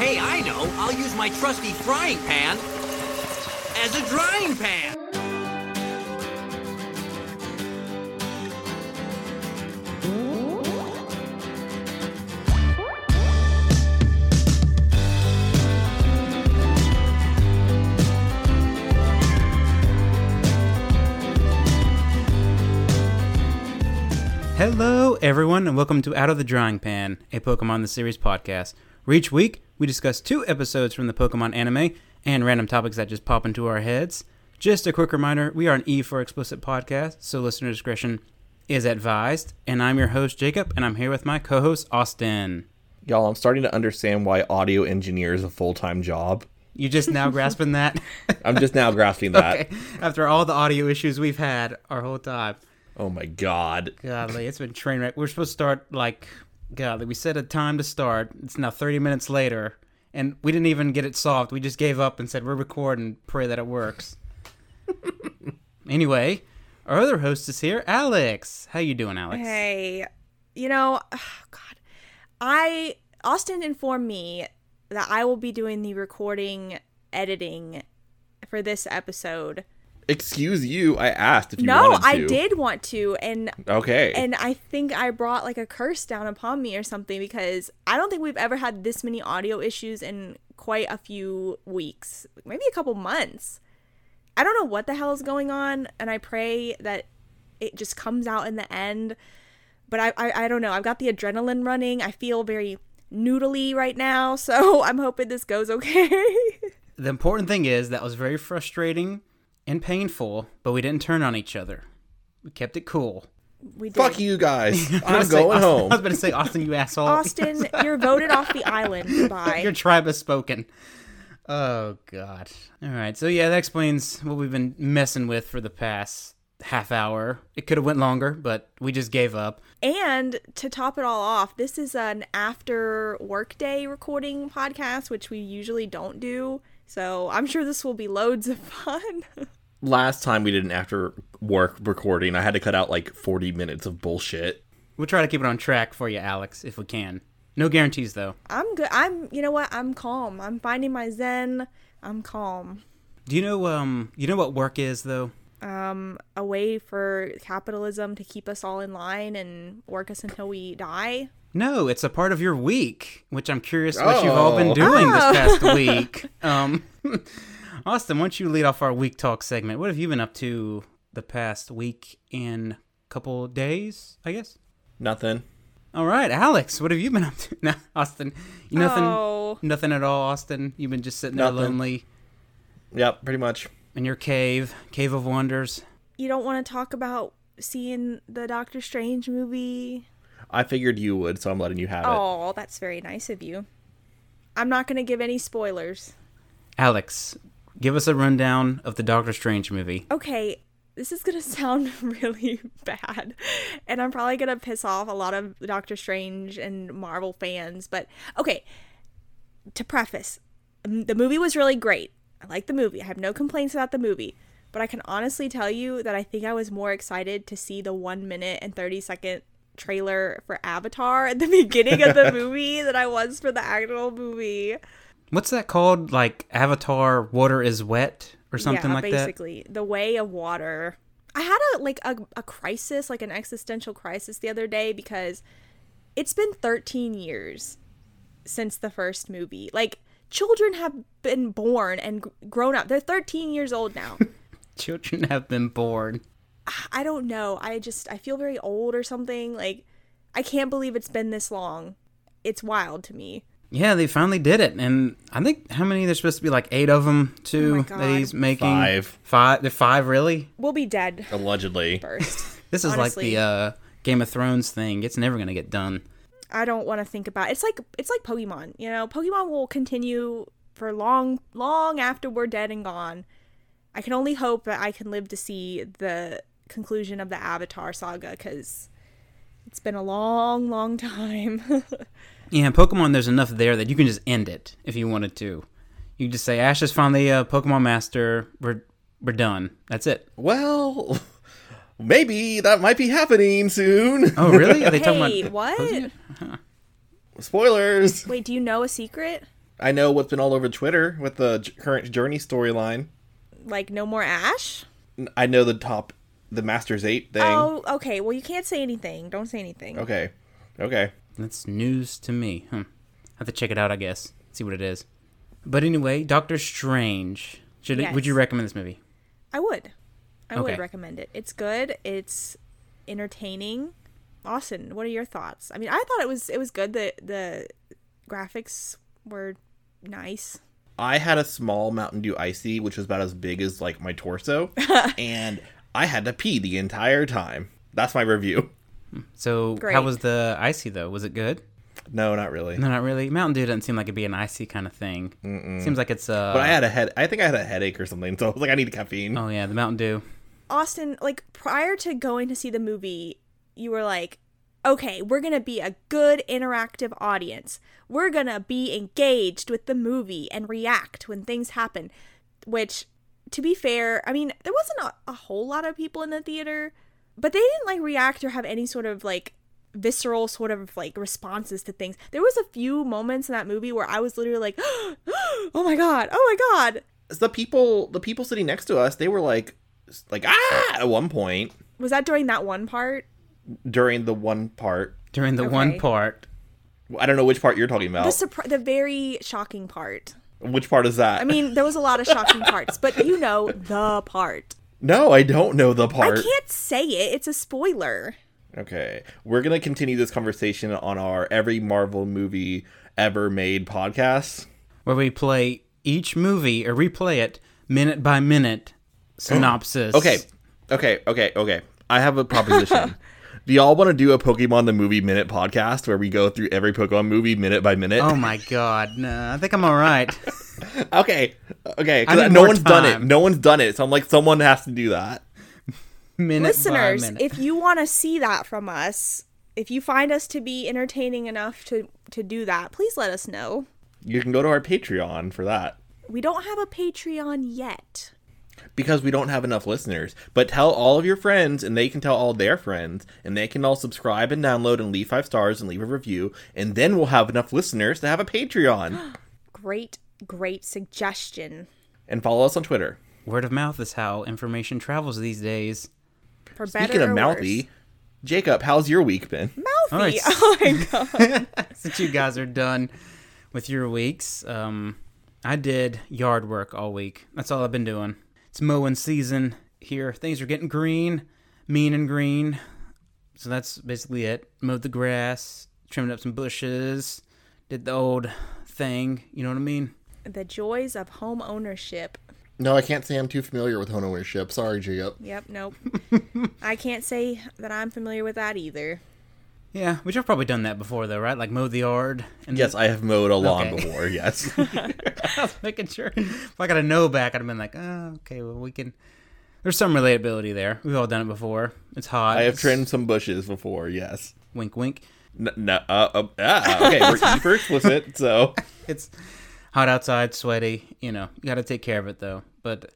Hey, I know. I'll use my trusty frying pan as a drying pan. Hello, everyone, and welcome to Out of the Drying Pan, a Pokemon the Series podcast. Where each week we discuss two episodes from the Pokemon anime and random topics that just pop into our heads. Just a quick reminder we are an E for explicit podcast, so listener discretion is advised. And I'm your host, Jacob, and I'm here with my co host, Austin. Y'all, I'm starting to understand why audio engineer is a full time job. You just now grasping that? I'm just now grasping that. okay. After all the audio issues we've had our whole time. Oh my god. Godly, it's been train wreck. We're supposed to start like godly. We set a time to start. It's now 30 minutes later, and we didn't even get it solved. We just gave up and said we're recording. And pray that it works. anyway, our other host is here, Alex. How you doing, Alex? Hey, you know, oh God, I Austin informed me that I will be doing the recording editing for this episode. Excuse you, I asked if you no, wanted to. I did want to, and Okay. and I think I brought like a curse down upon me or something because I don't think we've ever had this many audio issues in quite a few weeks, maybe a couple months. I don't know what the hell is going on, and I pray that it just comes out in the end. But I, I, I don't know. I've got the adrenaline running. I feel very noodly right now, so I'm hoping this goes okay. The important thing is that was very frustrating and painful, but we didn't turn on each other. We kept it cool. we did. Fuck you guys. I was I'm gonna say, going Austin- home. I was going to say, Austin, you asshole. Austin, you're voted off the island. Bye. Your tribe has spoken. Oh God. All right. So yeah, that explains what we've been messing with for the past half hour. It could have went longer, but we just gave up. And to top it all off, this is an after workday recording podcast, which we usually don't do. So I'm sure this will be loads of fun. Last time we did an after work recording, I had to cut out like 40 minutes of bullshit. We'll try to keep it on track for you, Alex, if we can. No guarantees though. I'm good. I'm, you know what? I'm calm. I'm finding my zen. I'm calm. Do you know um you know what work is though? Um, a way for capitalism to keep us all in line and work us until we die. No, it's a part of your week, which I'm curious what you've all been Oh. doing this Oh. past week. Um Austin, why don't you lead off our week talk segment? What have you been up to the past week and couple days, I guess? Nothing. All right, Alex, what have you been up to? No, Austin, nothing, Oh. nothing at all, Austin. You've been just sitting there Nothing. lonely Yep, pretty much. in your cave, cave of wonders. You don't want to talk about seeing the Doctor Strange movie? I figured you would, so I'm letting you have it. Oh, that's very nice of you. I'm not going to give any spoilers. Alex, give us a rundown of the Doctor Strange movie. Okay, this is going to sound really bad, and I'm probably going to piss off a lot of Doctor Strange and Marvel fans, but okay, to preface, um, the movie was really great. I like the movie. I have no complaints about the movie. But I can honestly tell you that I think I was more excited to see the 1 minute and 30 second trailer for Avatar at the beginning of the movie than I was for the actual movie. What's that called? Like Avatar Water is Wet or something yeah, like that? basically the way of water. I had a like a, a crisis, like an existential crisis the other day because it's been 13 years since the first movie. Like children have been born and grown up. They're 13 years old now. Children have been born. I don't know. I just I feel very old or something. Like I can't believe it's been this long. It's wild to me. Yeah, they finally did it, and I think how many? There's supposed to be like eight of them too Oh that he's making. Five. Five. They're five, really? We'll be dead Allegedly. first. This is like the uh, Game of Thrones thing. It's never gonna get done. I don't want to think about. It's like it's like Pokemon. You know, Pokemon will continue for long, long after we're dead and gone. I can only hope that I can live to see the conclusion of the Avatar saga because it's been a long, long time. Yeah, in Pokemon, there's enough there that you can just end it if you wanted to. You just say, Ash is finally a Pokemon Master. We're we're done. That's it. Well, maybe that might be happening soon. Oh, really? Are they talking about what? Spoilers. Wait, do you know a secret? I know what's been all over Twitter with the j- current Journey storyline. Like no more Ash? I know the top, the Masters Eight thing. Oh, okay. Well, you can't say anything. Don't say anything. Okay, okay. That's news to me. Hmm. have to check it out, I guess. See what it is. But anyway, Doctor Strange. Should it, would you recommend this movie? I would. I Okay. would recommend it. It's good. It's entertaining. Austin, what are your thoughts? I mean, I thought it was it was good. The the graphics were nice. I had a small Mountain Dew icy, which was about as big as like my torso, and I had to pee the entire time. That's my review. So, Great. how was the icy though? Was it good? No, not really. No, not really. Mountain Dew doesn't seem like it'd be an icy kind of thing. Seems like it's uh. But I had a head. I think I had a headache or something, so I was like, I need caffeine. oh yeah, the Mountain Dew. Austin, like prior to going to see the movie, you were like, okay, we're going to be a good interactive audience. We're going to be engaged with the movie and react when things happen. Which, to be fair, I mean, there wasn't a, a whole lot of people in the theater, but they didn't like react or have any sort of like visceral sort of like responses to things. There was a few moments in that movie where I was literally like, oh my God, oh my God. the people, the people sitting next to us, they were like, like ah, at one point Was that during that one part? during the one part. During the one part, I don't know which part you're talking about. The surpri- the very shocking part. which part is that? I mean, there was a lot of shocking parts, but you know the part. No, I don't know the part. I can't say it. It's a spoiler. Okay. We're going to continue this conversation on our every Marvel movie ever made podcast. where we play each movie or replay it minute by minute synopsis. Okay. Okay. Okay. Okay. I have a proposition. Do y'all want to do a Pokemon the Movie Minute podcast where we go through every Pokemon movie minute by minute? Oh my god, no, I think I'm all right. Okay. Okay. 'cause I need no more one's done it. time. No one's done it. So I'm like, someone has to do that. minute Listeners, by minute. if you want to see that from us, if you find us to be entertaining enough to to do that, please let us know. You can go to our Patreon for that. We don't have a Patreon yet. Because we don't have enough listeners. But tell all of your friends, and they can tell all their friends, and they can all subscribe and download and leave five stars and leave a review, and then we'll have enough listeners to have a Patreon. Great, great suggestion and follow us on Twitter. Word of mouth is how information travels these days. for better Speaking of or mouthy, Jacob, how's your week been? Mouthy. right. Oh my god. Since you guys are done with your weeks, um, I did yard work all week. That's all I've been doing. It's mowing season here. Things are getting green, mean and green. So that's basically it. Mowed the grass, trimmed up some bushes, did the old thing. You know what I mean? the joys of home ownership. No, I can't say I'm too familiar with home ownership. Sorry, Jacob. Yep, nope. I can't say that I'm familiar with that either. Yeah, which I've probably done that before though, right? Like mow the yard. And Yes, I have mowed a lawn Okay. before. Yes. I was making sure. If I got a no back, I'd have been like, oh, okay, well, we can. There's some relatability there. We've all done it before. It's hot. I have It's- trimmed some bushes before. Yes. Wink, wink. No, no uh, uh, ah, okay, we're super explicit. So It's hot outside, sweaty. You know, you got to take care of it though. But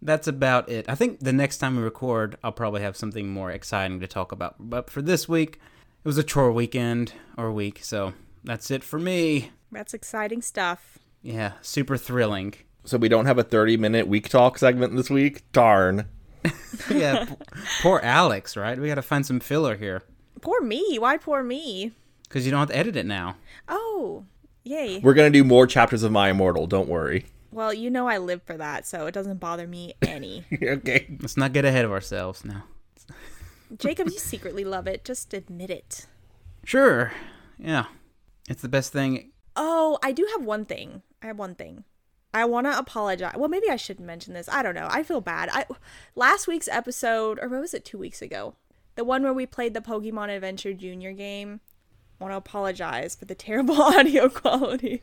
that's about it. I think the next time we record, I'll probably have something more exciting to talk about. But for this week, it was a chore weekend or week, so that's it for me. That's exciting stuff. Yeah, super thrilling. so we don't have a 30 minute week talk segment this week. Darn. Yeah, p- poor Alex, right? We got to find some filler here Poor me. Why poor me? because you don't have to edit it now. Oh, yay. We're gonna do more chapters of My Immortal. Don't worry. Well, you know I live for that, so it doesn't bother me any. okay. Let's not get ahead of ourselves now. Jacob, you secretly love it. Just admit it. Sure. Yeah. It's the best thing. Oh, I do have one thing. I have one thing. I want to apologize. Well, maybe I shouldn't mention this. I don't know. I feel bad. I last week's episode, or what was it, two weeks ago? The one where we played the Pokemon Adventure Junior game. I want to apologize for the terrible audio quality.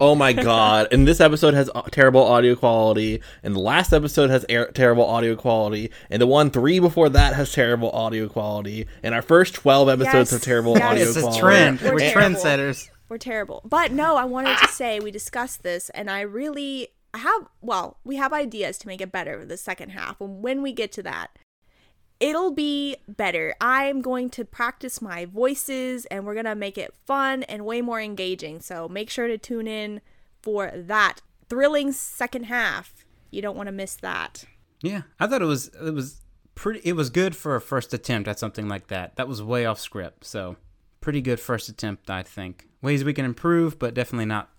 Oh my god! And this episode has uh, terrible audio quality, and the last episode has air- terrible audio quality, and the one three before that has terrible audio quality, and our first twelve episodes Yes, have terrible yes. audio It's a quality. trend. We're We're, trendsetters. We're terrible. But no, I wanted to say we discussed this and I really I have well, we have ideas to make it better for the second half. And when we get to that, it'll be better. I'm going to practice my voices and we're going to make it fun and way more engaging. So make sure to tune in for that thrilling second half. You don't want to miss that. Yeah, I thought it was it was pretty. It was good for a first attempt at something like that. That was way off script, so pretty good first attempt, I think. Ways we can improve, but definitely not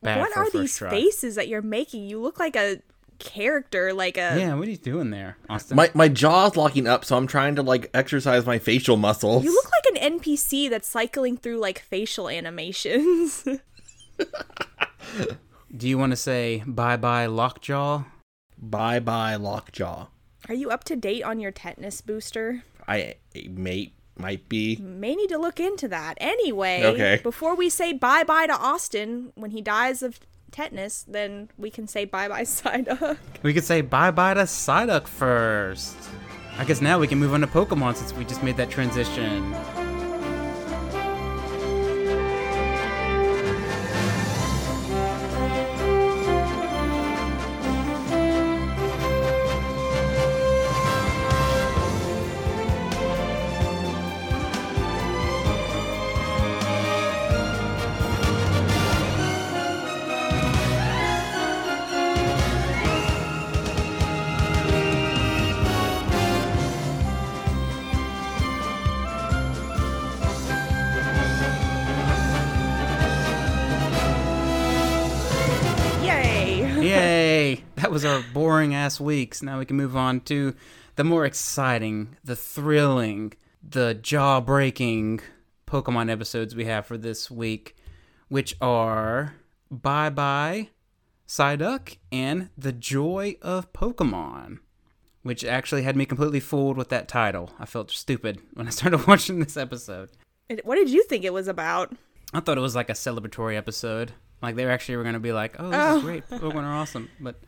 bad what for are first these try. faces that you're making? You look like a character, like a Yeah, what are you doing there, Austin? My my jaw's locking up, so I'm trying to like exercise my facial muscles. You look like an NPC that's cycling through like facial animations. Do you want to say bye bye Lockjaw? bye bye lockjaw. Are you up to date on your tetanus booster? I may might be. May need to look into that. Anyway, Okay. before we say bye bye to Austin when he dies of tetanus, then we can say bye bye Psyduck. We could say bye bye to Psyduck first. I guess now we can move on to Pokemon since we just made that transition. Ass weeks. Now we can move on to the more exciting, the thrilling, the jaw breaking Pokemon episodes we have for this week, which are Bye Bye Psyduck and The Joy of Pokemon, which actually had me completely fooled with that title. I felt stupid when I started watching this episode. What did you think it was about? I thought it was like a celebratory episode. Like they were actually were gonna be like, "Oh, this Oh. is great! Pokemon are awesome!" But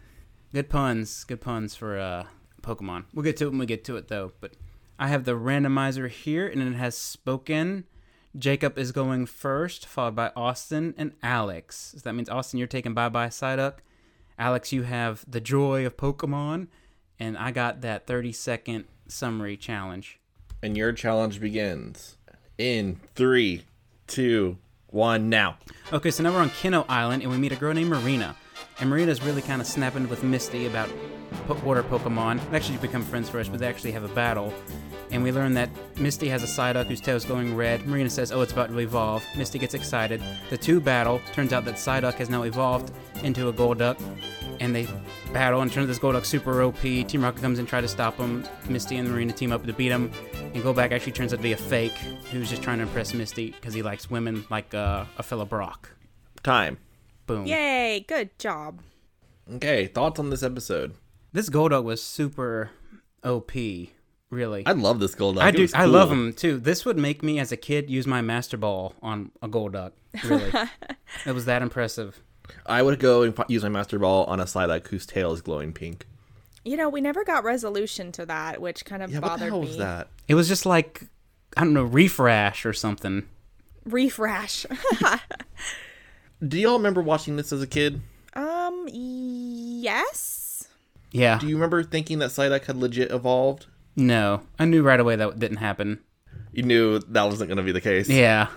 good puns, good puns for uh, Pokemon. We'll get to it when we get to it, though. But I have the randomizer here, and it has spoken. Jacob is going first, followed by Austin and Alex. So that means Austin, you're taking Bye Bye Psyduck. Alex, you have the joy of Pokemon, and I got that 30 second summary challenge. And your challenge begins in three, two, one, now. Okay, so now we're on Kino Island, and we meet a girl named Marina. And Marina's really kind of snapping with Misty about water Pokemon. Actually become friends first, but they actually have a battle. And we learn that Misty has a Psyduck whose tail's glowing red. Marina says, oh, it's about to evolve. Misty gets excited. The two battle. Turns out that Psyduck has now evolved into a Golduck. And they battle and turn this Golduck super OP. Team Rocket comes in, try to stop him. Misty and Marina team up to beat him. And Golduck actually turns out to be a fake who's just trying to impress Misty because he likes women like uh, a fella Brock. Time. Boom. Yay! Good job. Okay, thoughts on this episode? This Golduck was super OP, really. I love this Golduck. I It do. was I love cool. him too. This would make me, as a kid, use my Master Ball on a Golduck. Really, it was that impressive. I would go and fi- use my Master Ball on a Psyduck whose tail is glowing pink. You know, we never got resolution to that, which kind of Yeah, what the bothered hell me. was that? It was just like I don't know, refresh or something. Refresh. Do y'all remember watching this as a kid? um, yes. Yeah. Do you remember thinking that Psyduck had legit evolved? No, I knew right away that didn't happen. You knew that wasn't going to be the case. Yeah.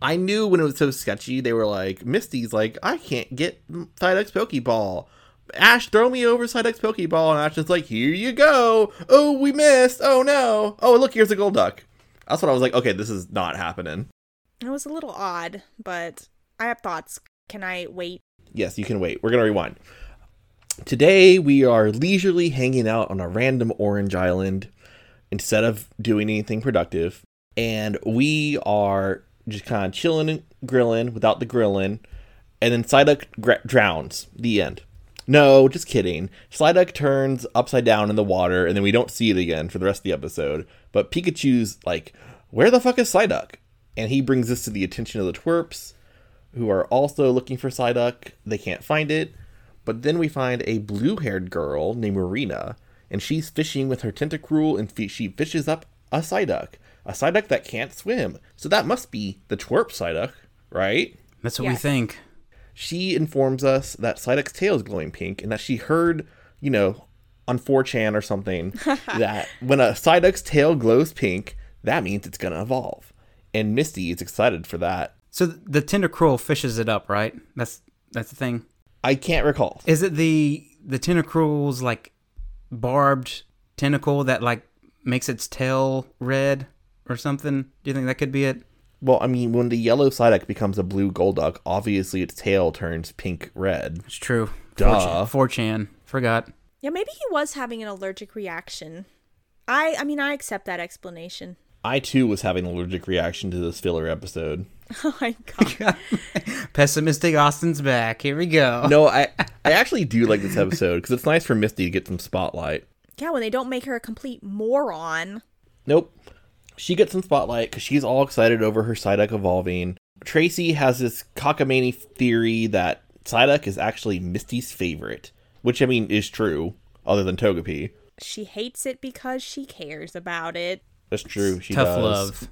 I knew when it was so sketchy, they were like, Misty's like, I can't get Psyduck's Pokeball. Ash, throw me over Psyduck's Pokeball. And Ash is like, here you go. Oh, we missed. Oh, no. Oh, look, here's a gold duck. That's what I was like, okay, this is not happening. It was a little odd, but I have thoughts. Can I wait? Yes, you can wait. We're going to rewind. Today, we are leisurely hanging out on a random orange island instead of doing anything productive. And we are just kind of chilling and grilling without the grilling. And then Psyduck gra- drowns. The end. No, just kidding. Psyduck turns upside down in the water, and then we don't see it again for the rest of the episode. But Pikachu's like, Where the fuck is Psyduck? And he brings this to the attention of the twerps, who are also looking for Psyduck. They can't find it. But then we find a blue haired girl named Marina, and she's fishing with her tentacruel, and fi- she fishes up a Psyduck. A Psyduck that can't swim. So that must be the twerp Psyduck, right? That's what we think. She informs us that Psyduck's tail is glowing pink, and that she heard, you know, on 4chan or something, that when a Psyduck's tail glows pink, that means it's going to evolve. And Misty is excited for that. So the tender Tentacruel fishes it up, right? That's That's the thing. I can't recall. Is it the the tentacruel's like barbed tentacle that like makes its tail red or something? Do you think that could be it? Well, I mean, when the yellow Psyduck becomes a blue Golduck, obviously its tail turns pink red. It's true. Duh. 4chan. Forgot. Yeah, maybe he was having an allergic reaction. I I mean I accept that explanation. I too was having an allergic reaction to this filler episode. Oh my god. Pessimistic Austin's back. Here we go. No, I I actually do like this episode because it's nice for Misty to get some spotlight. yeah, when they don't make her a complete moron. Nope. She gets some spotlight because she's all excited over her Psyduck evolving. Tracy has this cockamamie theory that Psyduck is actually Misty's favorite, which I mean is true, other than Togepi. She hates it because she cares about it. That's true. She Tough does. love.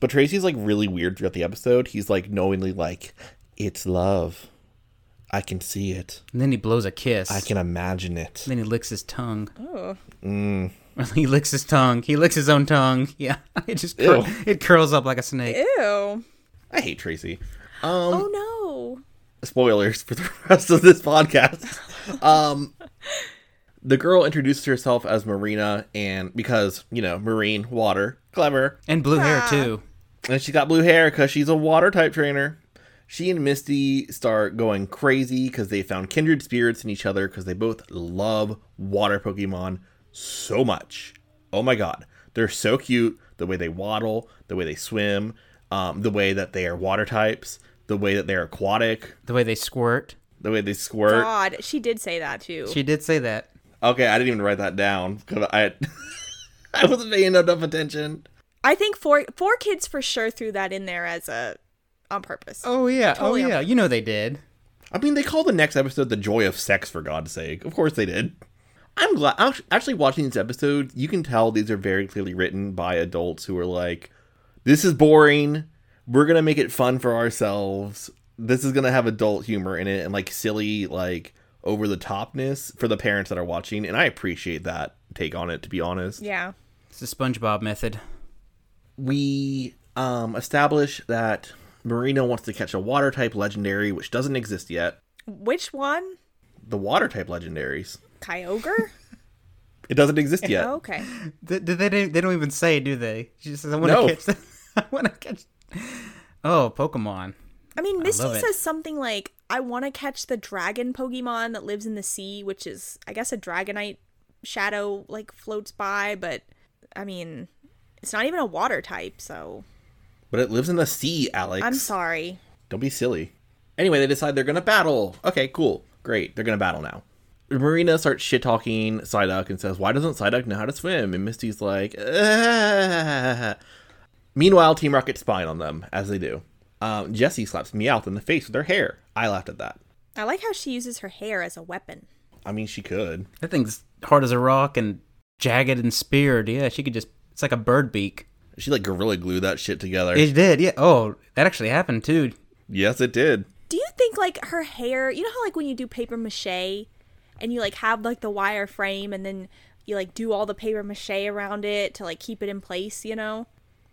But Tracy's like really weird throughout the episode. He's like knowingly like, it's love. I can see it. And then he blows a kiss. I can imagine it. And Then he licks his tongue. Oh. he licks his tongue. He licks his own tongue. Yeah. It just cur- it curls up like a snake. Ew. I hate Tracy. oh no. spoilers for the rest of this podcast. Um, the girl introduces herself as Marina, and because you know, marine water, clever, And blue hair Ah. too. and she got blue hair because she's a water type trainer. She and Misty start going crazy because they found kindred spirits in each other because they both love water Pokemon so much. Oh my god, they're so cute. The way they waddle, the way they swim, um, the way that they are water types, the way that they're aquatic, The way they squirt. the way they squirt. God, she did say that too. She did say that. Okay, I didn't even write that down because I I wasn't paying enough attention. I think four 4Kids for sure threw that in there as a on purpose. Oh yeah. Oh, totally oh yeah. You know they did. I mean, they called the next episode "The Joy of Sex" for God's sake. Of course they did. I'm glad. Actually, watching these episodes, you can tell these are very clearly written by adults who are like, "This is boring. We're gonna make it fun for ourselves. This is gonna have adult humor in it and like silly, like over the topness for the parents that are watching." And I appreciate that take on it. To be honest, Yeah. It's the SpongeBob method. we um, establish that Marina wants to catch a water type legendary, which doesn't exist yet. Which one? The water type legendaries. Kyogre? It doesn't exist yet. Okay. They, they, don't- they don't even say, do they? She just says, "I want to No. catch." The, I want to catch. Oh, Pokemon. I mean, Misty love it. says something like, I want to catch the dragon Pokemon that lives in the sea, which is, I guess, a Dragonite shadow, like, floats by, but, I mean, it's not even a water type, so. But it lives in the sea, Alex. I'm sorry. Don't be silly. Anyway, they decide they're gonna battle. Okay, cool. Great. They're gonna battle now. Marina starts shit talking Psyduck and says, Why doesn't Psyduck know how to swim? And Misty's like. Meanwhile, Team Rocket's spying on them, as they do. Um, Jessie slaps Meowth in the face with her hair. I laughed at that. I like how she uses her hair as a weapon. I mean, she could. That thing's hard as a rock and jagged and speared. Yeah, she could just. It's like a bird beak. She like gorilla glued that shit together. It did. Yeah. Oh, that actually happened too. yes, it did. Do you think, like, her hair, you know how, like, when you do paper mache and you, like, have, like, the wire frame and then you, like, do all the paper mache around it to, like, keep it in place, you know?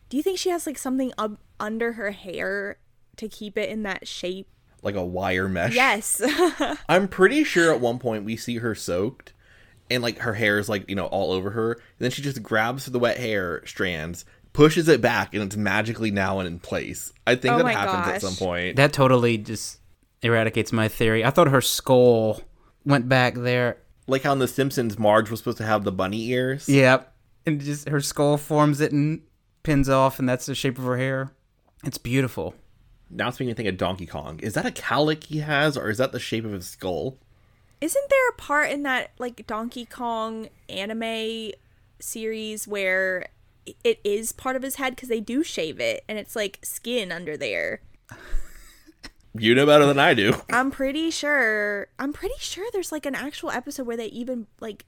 Do you think she has, like, something up under her hair to keep it in that shape? Like a wire mesh. Yes. I'm pretty sure at one point we see her soaked and like her hair is like, you know, all over her. And then she just grabs the wet hair strands, pushes it back, and it's magically now and in place. I think Oh that my happens at some point. That totally just eradicates my theory. I thought her skull went back there. like how in The Simpsons, Marge was supposed to have the bunny ears. Yep. And just her skull forms it and pins off, and that's the shape of her hair. It's beautiful. Now it's making me think of Donkey Kong. Is that a cowlick he has, or is that the shape of his skull? Isn't there a part in that, like, Donkey Kong anime series where it is part of his head because they do shave it and it's, like, skin under there? You know better than I do. I'm pretty sure. I'm pretty sure there's like an actual episode where they even like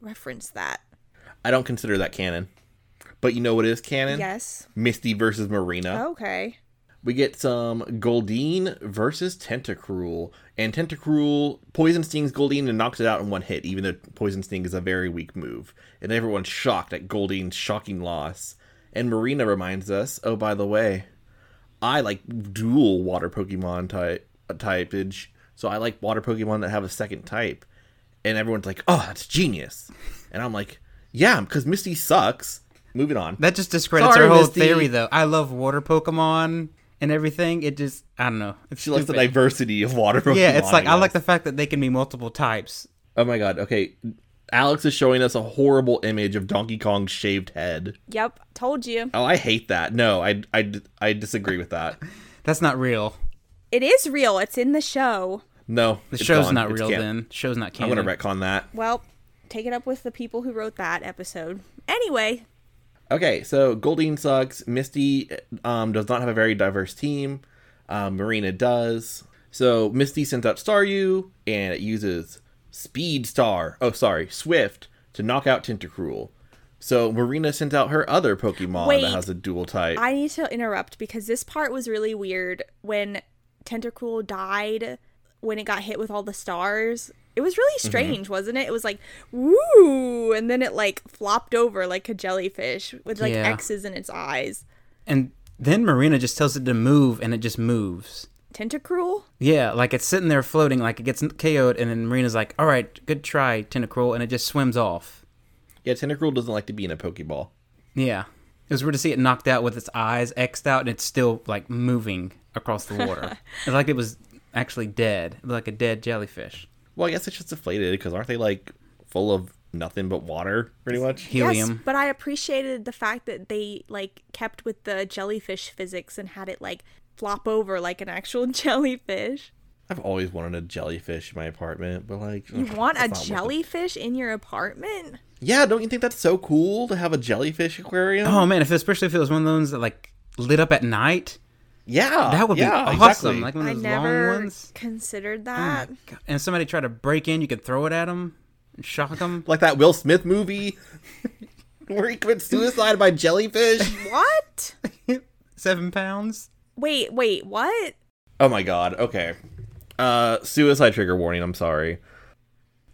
reference that. I don't consider that canon. But you know what is canon? Yes. Misty versus Marina. Okay. We get some Goldeen versus Tentacruel. And Tentacruel poison stings Goldeen and knocks it out in one hit, even though poison sting is a very weak move. And everyone's shocked at Goldeen's shocking loss. And Marina reminds us, oh, by the way, I like dual water Pokemon type typage. So I like water Pokemon that have a second type. And everyone's like, oh, that's genius. And I'm like, yeah, because Misty sucks. Moving on. That just discredits Sorry, her whole Misty. theory, though. I love water Pokemon and everything. It just, I don't know. It's she likes the diversity of water Pokemon. Yeah, it's like I like the fact that they can be multiple types. Oh my god. Okay. Alex is showing us a horrible image of Donkey Kong's shaved head. Yep, told you. Oh, I hate that. No, I, I, I disagree with that. That's not real. It is real. It's in the show. No. The it's show's gone. not It's real can- then. Show's not canon. I'm canon. going to retcon that. Well, take it up with the people who wrote that episode. Anyway, Okay, so Goldeen sucks. Misty um, does not have a very diverse team. Um, Marina does. So Misty sends out Staryu, and it uses Speed Star. Oh, sorry, Swift to knock out Tentacruel. So Marina sends out her other Pokemon Wait. that has a dual type. I need to interrupt because this part was really weird when Tentacruel died when it got hit with all the stars. It was really mm-hmm. strange, wasn't it? It was like woo, and then it like flopped over like a jellyfish with like Yeah. X's in its eyes. And then Marina just tells it to move, and it just moves. Tentacruel? Yeah, like it's sitting there floating, like it gets KO'd, and then Marina's like, "All right, good try, Tentacruel," and it just swims off. yeah, Tentacruel doesn't like to be in a Pokeball. Yeah, it was weird to see it knocked out with its eyes xed out, and it's still like moving across the water. it's like it was actually dead, like a dead jellyfish. Well, I guess it's just deflated because aren't they like full of nothing but water, pretty much? Helium. Yes, but I appreciated the fact that they like kept with the jellyfish physics and had it like flop over like an actual jellyfish. I've always wanted a jellyfish in my apartment, but like, You ugh, want a that's not worth it. jellyfish in your apartment? Yeah, don't you think that's so cool to have a jellyfish aquarium? Oh man, if especially if it was one of those that like lit up at night, yeah, that would yeah, be awesome. exactly. Like one I of those never long ones. considered Oh that. God. And if somebody tried to break in, you could throw it at them and shock them. like that Will Smith movie where he commits suicide by jellyfish. What? Seven pounds. Wait, wait, what? oh my god. Okay. Uh, suicide trigger warning. I'm sorry.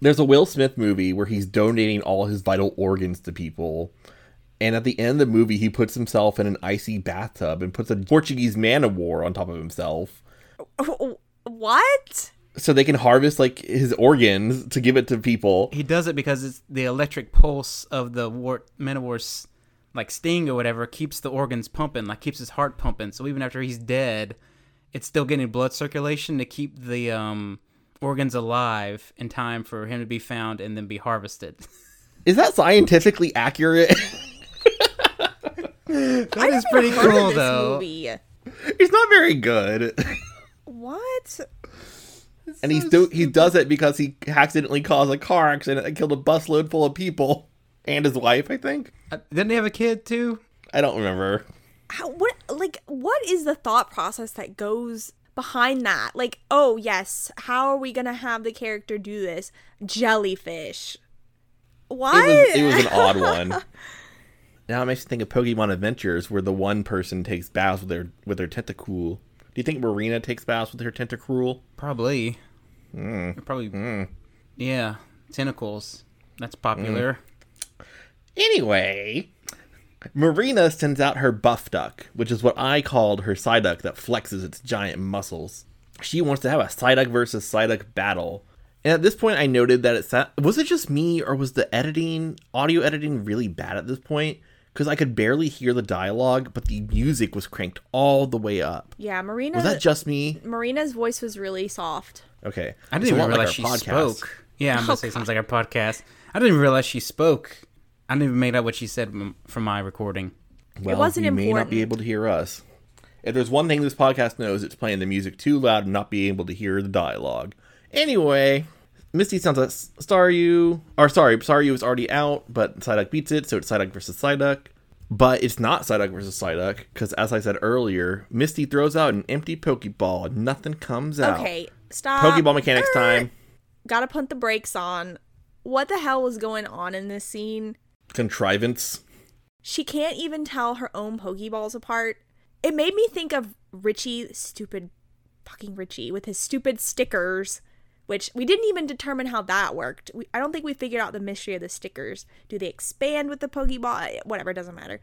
There's a Will Smith movie where he's donating all his vital organs to people. And at the end of the movie, he puts himself in an icy bathtub and puts a Portuguese man of war on top of himself. What? So they can harvest like his organs to give it to people. He does it because it's the electric pulse of the war Manowar's like sting or whatever keeps the organs pumping, like keeps his heart pumping. So even after he's dead, it's still getting blood circulation to keep the um, organs alive in time for him to be found and then be harvested. Is that scientifically accurate? that is pretty Heard of cool this though. movie. it's not very good. What? and he's do- he does it because he accidentally caused a car accident that killed a busload full of people and his wife. I think Uh, didn't he have a kid too? I don't remember. How, what? Like, what is the thought process that goes behind that? Like, oh yes, how are we gonna have the character do this? Jellyfish. Why? It was it was an odd one. Now it makes me think of Pokemon Adventures, where the one person takes baths with their with their Tentacool. Do you think Marina takes baths with her Tentacruel? Probably. Hmm. Probably. Yeah, tentacles. That's popular. Anyway, Marina sends out her buff duck, which is what I called her Psyduck that flexes its giant muscles. She wants to have a Psyduck versus Psyduck battle. And at this point, I noted that it sa- was it just me or was the editing, audio editing, really bad at this point? Because I could barely hear the dialogue, but the music was cranked all the way up. yeah, Marina. Was that just me? Marina's voice was really soft. Okay, I didn't a even lot like realize she podcast. spoke. Yeah, I'm Oh, gonna say oh, sounds like our podcast. I didn't even realize she spoke. I didn't even make out what she said from my recording. Well, wasn't you may not be able to hear us. If there's one thing this podcast knows, it's playing the music too loud and not being able to hear the dialogue. Anyway, Misty sounds like Staryu, or sorry, Staryu is already out, but Psyduck beats it, so it's Psyduck versus Psyduck. But it's not Psyduck versus Psyduck, because as I said earlier, Misty throws out an empty Pokeball and nothing comes out. Okay, stop. Pokeball mechanics Er, time. Gotta put the brakes on. What the hell was going on in this scene? Contrivance. She can't even tell her own Pokeballs apart. It made me think of Richie, stupid fucking Richie, with his stupid stickers, which we didn't even determine how that worked. We, I don't think we figured out the mystery of the stickers. Do they expand with the Pokeball? Eh, whatever, it doesn't matter.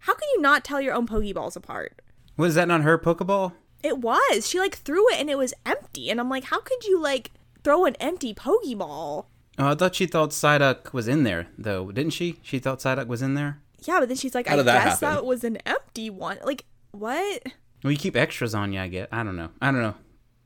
How can you not tell your own Pokeballs apart? Was that not her Pokeball? It was. She like threw it and it was empty. And I'm like, how could you like throw an empty Pokeball? Oh, I thought she thought Psyduck was in there, though, didn't she? She thought Psyduck was in there. Yeah, but then she's like, I that guess happen? that was an empty one. Like, what? Well, you keep extras on you, I get. I don't know. I don't know.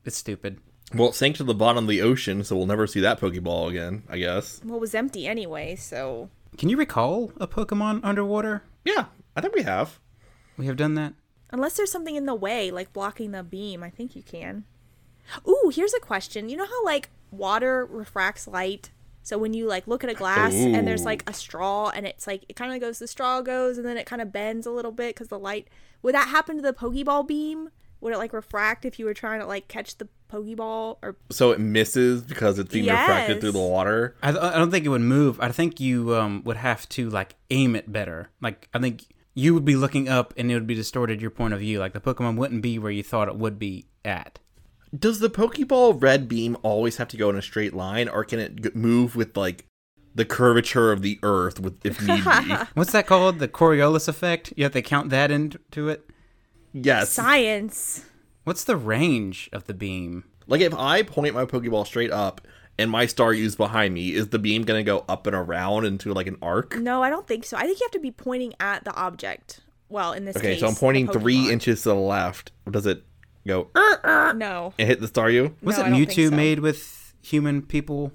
It's stupid. Well, it sank to the bottom of the ocean, so we'll never see that Pokeball again, I guess. Well, it was empty anyway, so. Can you recall a Pokemon underwater? Yeah, I think we have. We have done that. Unless there's something in the way, like blocking the beam, I think you can. Ooh, here's a question. You know how like water refracts light? So when you like look at a glass and there's like a straw and it's like it kind of goes the straw goes and then it kind of bends a little bit cuz the light would that happen to the pokeball beam? Would it like refract if you were trying to like catch the pokeball or So it misses because it's being refracted through the water. I, th- I don't think it would move. I think you um, would have to like aim it better. Like I think you would be looking up and it would be distorted your point of view. Like the Pokemon wouldn't be where you thought it would be at. Does the Pokeball red beam always have to go in a straight line, or can it g- move with like the curvature of the Earth, with if need be? What's that called? The Coriolis effect? You have to count that into it. Yes. science? What's the range of the beam? Like if I point my Pokeball straight up and my Staryu's behind me, is the beam gonna go up and around into like an arc? No, I don't think so. I think you have to be pointing at the object. Well, in this case. Okay, case, so I'm pointing three inches to the left. Does it go "Er," No. and hit the Staryu? Was No, it I don't think Mewtwo so. made with human people?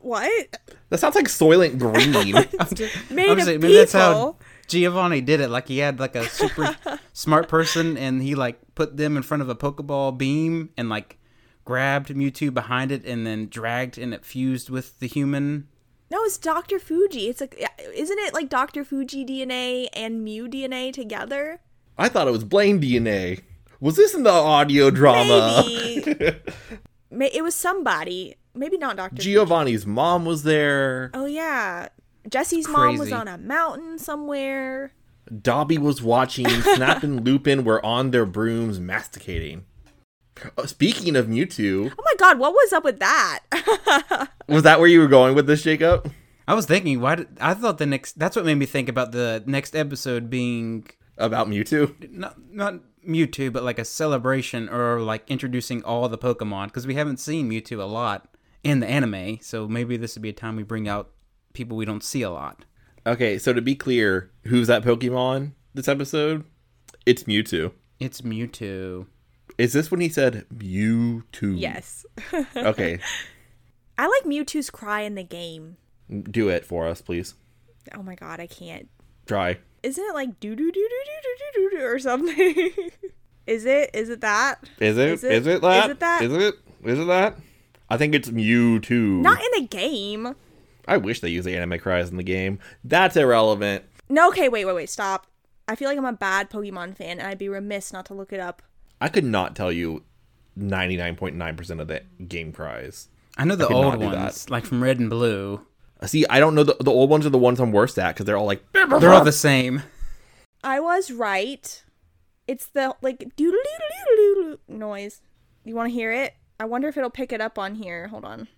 What? That sounds like Soylent Green. Made Obviously, of maybe that's how people. Giovanni did it. Like he had like a super smart person, and he like put them in front of a Pokeball beam and like grabbed Mewtwo behind it, and then dragged, and it fused with the human. No, it's Dr. Fuji. It's like, isn't it like Dr. Fuji DNA and Mew DNA together? I thought it was Blaine DNA. Was this in the audio drama? Maybe. It was somebody. Maybe not Dr. Fuji. Giovanni's mom was there. Oh, yeah. Jessie's mom was on a mountain somewhere. Dobby was watching. Snape and Lupin were on their brooms masticating. Oh, speaking of Mewtwo, Oh my god, what was up with that? was that where you were going with this, Jacob? I was thinking, why? Did, I thought the next. That's what made me think about the next episode being About Mewtwo? not not Mewtwo, but like a celebration or like introducing all the Pokemon because we haven't seen Mewtwo a lot in the anime. So maybe this would be a time we bring out people we don't see a lot. Okay, so to be clear, who's that Pokemon this episode? It's Mewtwo. It's Mewtwo. Is this when he said Mewtwo? yes. Okay, I like Mewtwo's cry in the game. do it for us, please. Oh my god, I can't. Try. Isn't it like doo doo doo doo doo doo doo doo or something? Is it? Is it that? Is it? Is it- Is it that? is it that? Is it? Is it that? I think it's Mewtwo. Not in the game. I wish they used the anime cries in the game. That's irrelevant. No, okay, wait, wait, wait, stop. I feel like I'm a bad Pokemon fan, and I'd be remiss not to look it up. I could not tell you 99.9% of the game cries. I know the could old not do that. ones, like from Red and Blue. Uh, see, I don't know. The, the old ones are the ones I'm worst at because they're all like. They're all the same. I was right. It's the like doo doo doo doo doo noise. You want to hear it? I wonder if it'll pick it up on here. Hold on.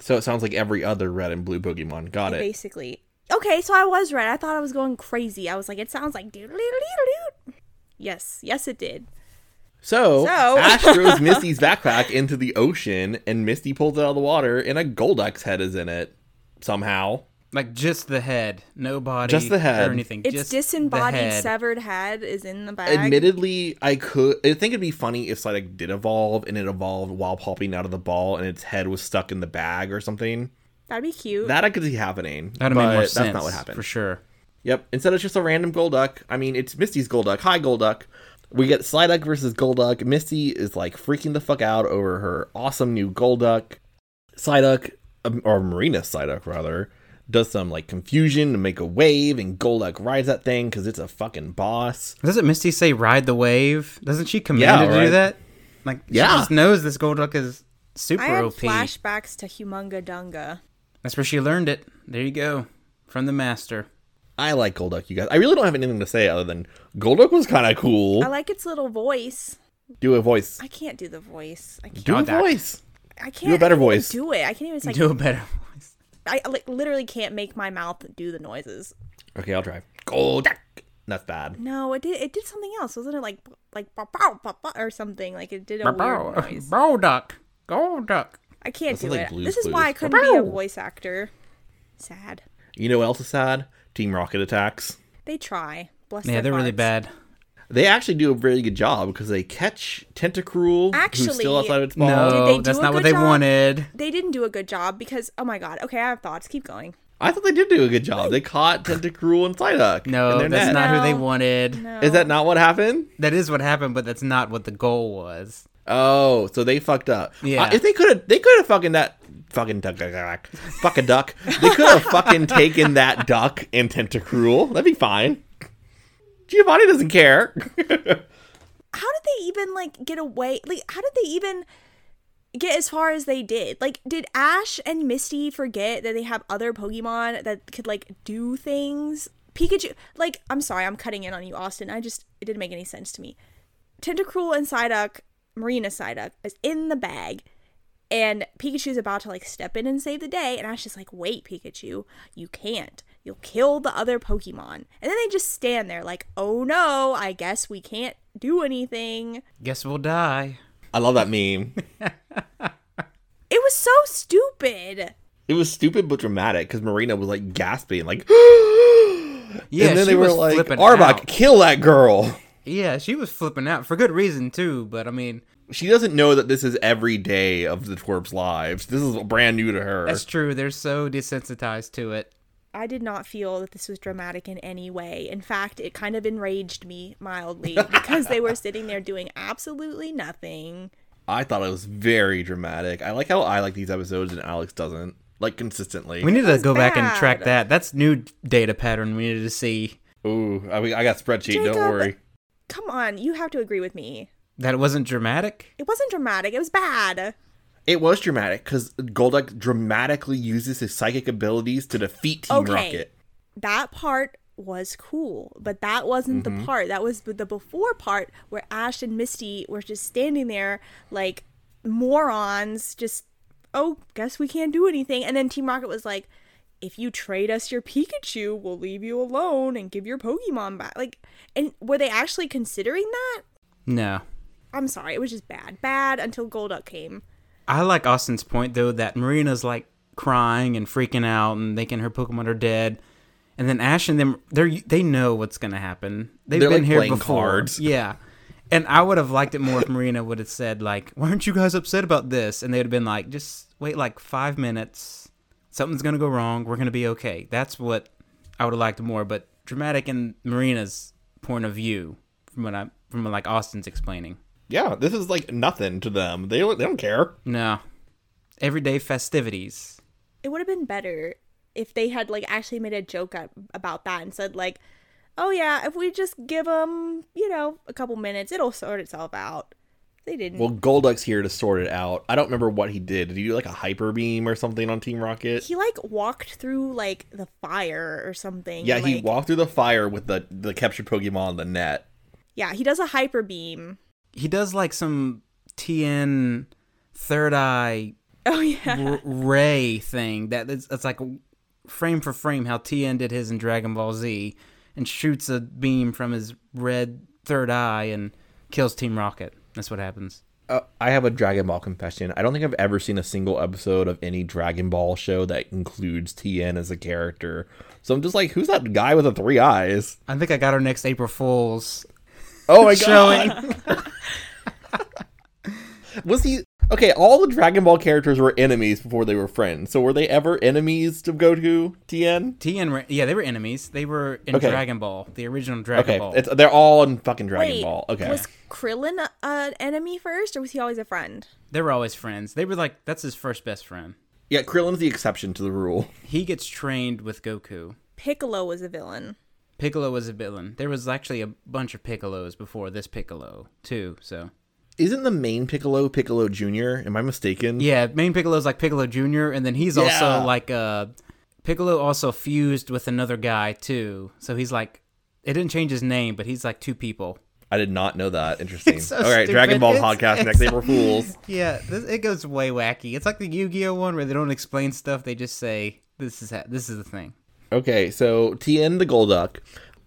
So it sounds like every other red and blue Pokemon. Got it. Basically. Okay, so I was right. I thought I was going crazy. I was like, it sounds like doo doo doo doo doo. Yes, yes, it did. So, So- Ash throws Misty's backpack into the ocean, and Misty pulls it out of the water, and a Golduck's head is in it somehow. Like just the head, no body, Just the head. or anything. Its just the head. Just disembodied, head. severed head is in the bag. Admittedly, I could. I think it'd be funny if Psyduck did evolve, and it evolved while popping out of the ball, and its head was stuck in the bag or something. That'd be cute. That I could see happening. That'd but make more that's sense. not what happened. for sure. Yep. Instead, it's just a random Golduck. I mean, it's Misty's Golduck. Hi, Golduck. We get Psyduck versus Golduck. Misty is like freaking the fuck out over her awesome new Golduck. Psyduck, um, or Marina Psyduck rather, does some like confusion to make a wave, and Golduck rides that thing because it's a fucking boss. Doesn't Misty say ride the wave? Doesn't she command Yeah, to right. do that? Like Yeah. she just knows this Golduck is super I had OP. flashbacks to Humunga Dunga. That's where she learned it. There you go. From the master. I like Golduck, you guys. I really don't have anything to say other than Golduck was kind of cool. I like its little voice. do a voice. I can't do the voice. I can't. Do a Golduck. voice. I can't. Do a better I can't even voice. Do it. I can't even. It's like do a better voice. I like literally can't make my mouth do the noises. Okay, I'll try. Golduck. That's bad. No, it did. It did something else, wasn't it? Like like bow, bow, bow, bow, or something. Like it did a weird noise. Bow duck. Gold duck. I can't That do like it. Blue's this is Clues. why I couldn't be a voice actor. Sad. You know what else is sad? Team Rocket attacks. They try. Bless Yeah, their they're really bad. They actually do a very good job because they catch Tentacruel, who's Actually, still outside of its ball. No, they do that's not what they job? wanted. They didn't do a good job because oh my god. Okay, I have thoughts. Keep going. I thought they did do a good job. They caught Tentacruel and Psyduck. in No, their that's net. not who they wanted. No. Is that not what happened? That is what happened, but that's not what the goal was. Oh, so they fucked up. Yeah. Uh, if they could have, they could have fucking that fucking duck, duck, duck, fuck a duck. They could have fucking taken that duck and Tentacruel. That'd be fine. Giovanni doesn't care. how did they even like get away like how did they even get as far as they did like did ash and misty forget that they have other pokemon that could like do things pikachu like i'm sorry i'm cutting in on you austin i just it didn't make any sense to me tentacruel and psyduck marina psyduck is in the bag and Pikachu's about to like step in and save the day, and Ash is like, "Wait, Pikachu, you can't. You'll kill the other Pokemon." And then they just stand there like, "Oh no, I guess we can't do anything." Guess we'll die. I love that meme. It was so stupid. It was stupid but dramatic because Marina was like gasping, like, Yeah, and then she they were like, flipping Arbok, out. kill that girl. Yeah, she was flipping out for good reason too. But I mean, She doesn't know that this is every day of the twerp's lives. This is brand new to her. that's true. They're so desensitized to it. I did not feel that this was dramatic in any way. In fact, it kind of enraged me mildly because they were sitting there doing absolutely nothing. I thought it was very dramatic. I like how I like these episodes and Alex doesn't. Like consistently. We need to was go back and track that. That's new data pattern we needed to see. Ooh, I, I got spreadsheet. Jacob. Don't worry. Come on, you have to agree with me. That it wasn't dramatic. It wasn't dramatic. It was bad. It was dramatic because Golduck dramatically uses his psychic abilities to defeat Team Okay. Rocket. that part was cool, but that wasn't Mm-hmm. the part. That was the before part where Ash and Misty were just standing there like morons, just oh, guess we can't do anything. And then Team Rocket was like, if you trade us your Pikachu, we'll leave you alone and give your Pokemon back. Like, and were they actually considering that? No. I'm sorry, it was just bad, bad until Golduck came. I like Austin's point though that Marina's like crying and freaking out and thinking her Pokemon are dead. And then Ash and them they they know what's gonna happen. They've They're, been like, here before. cards. Yeah. And I would have liked it more if Marina would have said like, "Why aren't you guys upset about this?" And they'd have been like, "Just wait like 5 minutes. Something's going to go wrong. We're going to be okay." That's what I would have liked more, but dramatic in Marina's point of view from what I from what, like Austin's explaining. Yeah, this is like nothing to them. They don't, they don't care. No. Everyday festivities. it would have been better if they had like actually made a joke about that and said like oh yeah if we just give them you know a couple minutes it'll sort itself out they didn't Well, Golduck's here to sort it out. I don't remember what he did. Did he do like a hyper beam or something on Team Rocket? he like walked through like the fire or something yeah, he walked through the fire with the the captured Pokemon on the net. yeah he does a hyper beam He does like some Tien third eye oh yeah r- ray thing that it's, it's like frame for frame how Tien did his in Dragon Ball Z and shoots a beam from his red third eye and kills Team Rocket. That's what happens. Uh, I have a Dragon Ball confession. I don't think I've ever seen a single episode of any Dragon Ball show that includes Tien as a character. So I'm just like, who's that guy with the three eyes? I think I got our next April Fools Oh my showing. god! Was he okay? All the Dragon Ball characters were enemies before they were friends. So were they ever enemies to Goku, Tien? TN, ra- yeah, they were enemies. They were in Okay. Dragon Ball, the original Dragon Okay, Ball. it's, they're all in fucking Dragon wait Ball. Okay, was krillin an enemy first or was he always a friend They were always friends. They were like that's his first best friend. yeah, Krillin's the exception to the rule. He gets trained with Goku. piccolo was a villain Piccolo was a villain. There was actually a bunch of Piccolos before this Piccolo too. So Isn't the main Piccolo Piccolo Junior? Am I mistaken? yeah, main Piccolo's like Piccolo Junior, and then he's Yeah. also like uh Piccolo also fused with another guy too. So he's like it didn't change his name, but he's like two people. I did not know that. Interesting. So All right, Dragon. Ball It's- podcast it's next April Fools. Yeah, this, it goes way wacky. It's like the Yu-Gi-Oh one where they don't explain stuff; they just say this is ha- this is the thing. Okay, so Tien the Golduck.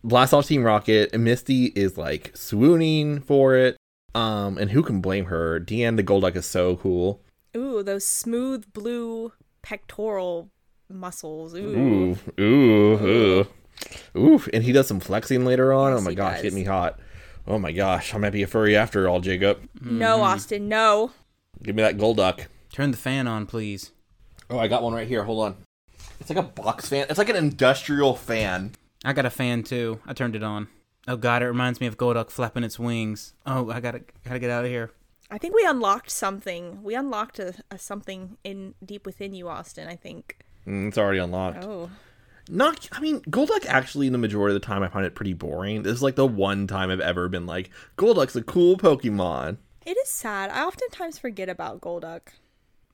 blasts off Team Rocket, and Misty is like swooning for it. Um, and who can blame her? Tien the Golduck is so cool. Ooh, those smooth blue pectoral muscles. Ooh. Ooh, ooh, ooh, ooh. And he does some flexing later on. Yes, oh my gosh, does. hit me hot. Oh my gosh, I might be a furry after all, Jacob. No, Austin, no. Give me that Golduck. Turn the fan on, please. Oh, I got one right here. Hold on. It's like a box fan. It's like an industrial fan. I got a fan too. I turned it on. Oh god, it reminds me of Golduck flapping its wings. Oh, I gotta gotta get out of here. I think we unlocked something. We unlocked a, a something in deep within you, Austin. I think. Mm, it's already unlocked. Oh, Not, I mean, Golduck actually, the majority of the time, I find it pretty boring. This is like the one time I've ever been like, Golduck's a cool Pokemon. it is sad. I oftentimes forget about Golduck.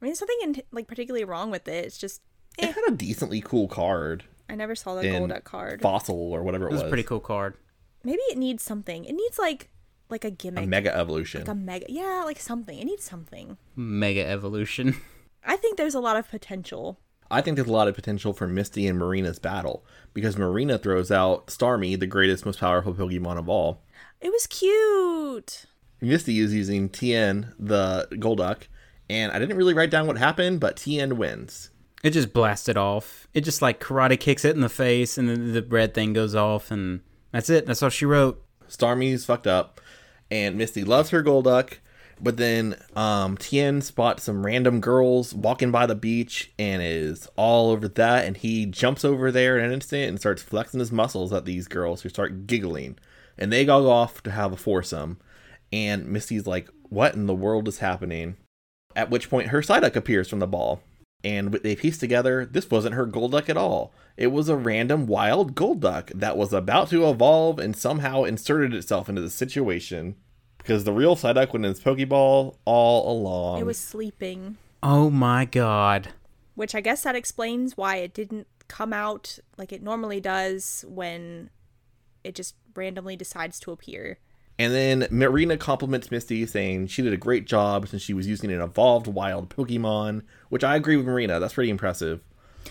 I mean, there's nothing in, like particularly wrong with it. It's just It had a decently cool card. I never saw the in Golduck card. Fossil or whatever it It was was. a pretty cool card. Maybe it needs something. It needs like like a A gimmick, Mega Evolution. like a mega. Yeah, like something. It needs something. Mega evolution. I think there's a lot of potential. I think there's a lot of potential for Misty and Marina's battle because Marina throws out Starmie, the greatest, most powerful Pokemon of all. It was cute. Misty is using Tien, the Golduck, and I didn't really write down what happened, but Tien wins. It just blasted off. It just like karate kicks it in the face, and then the red thing goes off, and that's it. That's all she wrote. Starmie's fucked up, and Misty loves her Golduck, but then um, Tien spots some random girls walking by the beach and is all over that, and he jumps over there in an instant and starts flexing his muscles at these girls who start giggling, and they go off to have a foursome, and Misty's like, "What in the world is happening?" At which point, her Psyduck appears from the ball. And they pieced together, this wasn't her Golduck at all. It was a random wild Golduck that was about to evolve and somehow inserted itself into the situation. Because the real Psyduck went in its Pokeball all along. It was sleeping, Oh my god. which I guess that explains why it didn't come out like it normally does when it just randomly decides to appear. And then Marina compliments Misty, saying she did a great job since she was using an evolved wild Pokemon, which I agree with Marina. That's pretty impressive.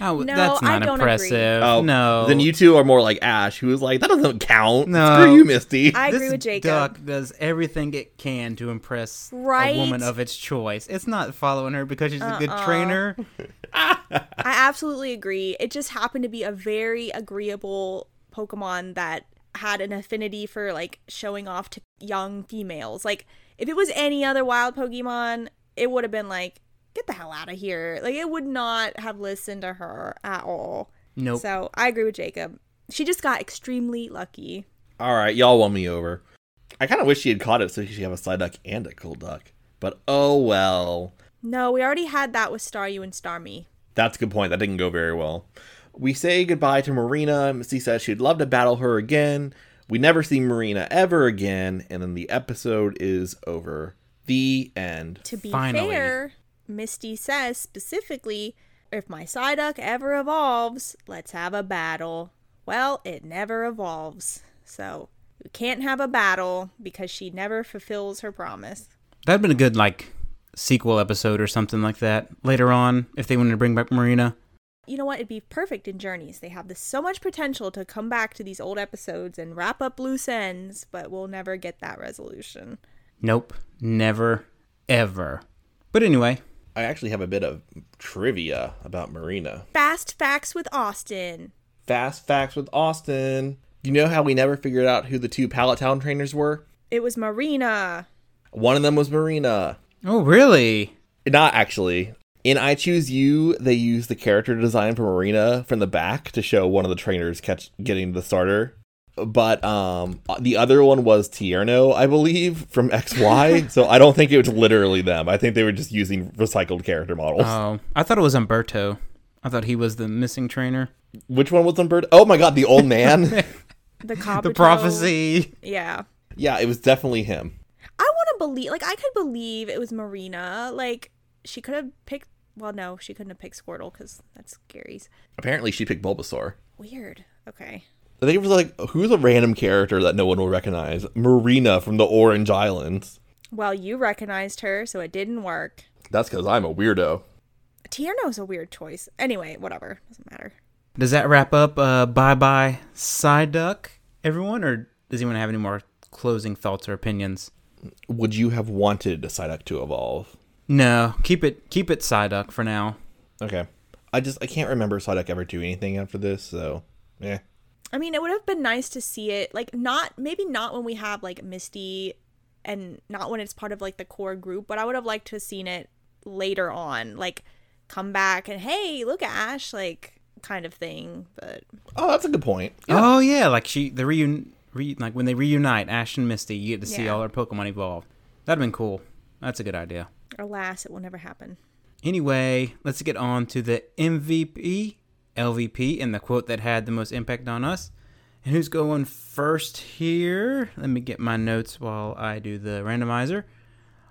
Oh, No, that's I not don't impressive. agree. Oh, no. Then you two are more like Ash, who is like, that doesn't count. No. Screw you, Misty. I agree with Jacob. duck does everything it can to impress Right? a woman of its choice. It's not following her because she's a good Uh-uh. trainer. I absolutely agree. It just happened to be a very agreeable Pokemon that had an affinity for like showing off to young females. Like if it was any other wild Pokemon, it would have been like, get the hell out of here. Like it would not have listened to her at all. Nope. So I agree with Jacob. She just got extremely lucky. All right, y'all won me over. I kind of wish she had caught it so she could have a Psyduck and a Golduck. But oh well. No, we already had that with Staryu and Starmie. That's a good point. That didn't go very well. We say goodbye to Marina. Misty says she'd love to battle her again. We never see Marina ever again, and then the episode is over. The end. To be Finally. fair, Misty says specifically, if my Psyduck ever evolves, let's have a battle. Well, it never evolves. So we can't have a battle because she never fulfills her promise. That'd been a good like sequel episode or something like that later on if they wanted to bring back Marina. You know what? It'd be perfect in Journeys. They have this so much potential to come back to these old episodes and wrap up loose ends, but we'll never get that resolution. Nope, never, ever. But anyway, I actually have a bit of trivia about Marina. Fast facts with Austin. Fast facts with Austin. You know how we never figured out who the two Pallet Town trainers were? It was Marina. One of them was Marina. oh really? Not actually. In I Choose You, they use the character design for Marina from the back to show one of the trainers catch getting the starter. But um the other one was Tierno, I believe, from XY. so I don't think it was literally them. I think they were just using recycled character models. Oh, I thought it was Umberto. I thought he was the missing trainer. Which one was Umberto? Oh my god, the old man. The Kabuto. The prophecy. Yeah. yeah, it was definitely him. I want to believe, like, I could believe it was Marina. Like, she could have picked, well, no, she couldn't have picked Squirtle because that's Gary's. Apparently she picked Bulbasaur. Weird. Okay. I think it was like, who's a random character that no one will recognize? Marina from the Orange Islands. Well, you recognized her, so it didn't work. That's because I'm a weirdo. Tierno's a weird choice. Anyway, whatever. Doesn't matter. Does that wrap up uh, Bye Bye Psyduck? everyone, or does anyone have any more closing thoughts or opinions? Would you have wanted a Psyduck to evolve? No, keep it keep it Psyduck for now. Okay. I just I can't remember Psyduck ever doing anything after this, so yeah. I mean, it would have been nice to see it like not maybe not when we have like Misty and not when it's part of like the core group, but I would have liked to have seen it later on, like come back and hey, look at Ash, like kind of thing. But Oh, that's a good point. Oh yeah, like she the reun re, like when they reunite Ash and Misty, you get to see Yeah. all our Pokemon evolve. That'd been cool. That's a good idea. Alas, it will never happen. Anyway, let's get on to the MVP, LVP, and the quote that had the most impact on us. And who's going first here? Let me get my notes while I do the randomizer.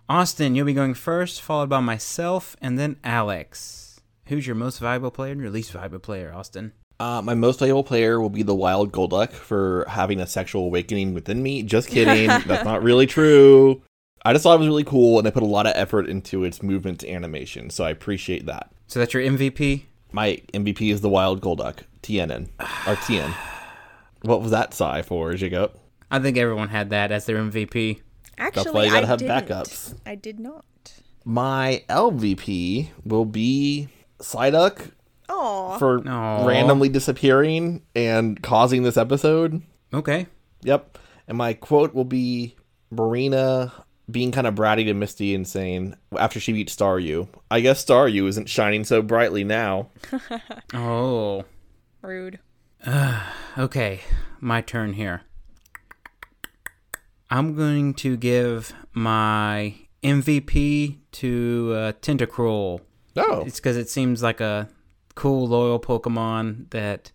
Austin, you'll be going first, followed by myself, and then Alex. Who's your most valuable player and your least valuable player, Austin? Uh, my most valuable player will be the wild Golduck for having a sexual awakening within me. Just kidding. That's not really true. I just thought it was really cool, and they put a lot of effort into its movement animation, so I appreciate that. So that's your MVP? My MVP is the wild Golduck, TNN or Tien. What was that sigh for, Jacob? I think everyone had that as their MVP. Actually, that's why you gotta I have didn't. backups. I did not. My LVP will be Psyduck Oh, for Aw. randomly disappearing and causing this episode. Okay. Yep. And my quote will be Marina being kind of bratty to Misty and saying, after she beats Staryu, I guess Staryu isn't shining so brightly now. Oh. rude. Okay, my turn here. I'm going to give my MVP to uh, Tentacruel. Oh. It's because it seems like a cool, loyal Pokemon that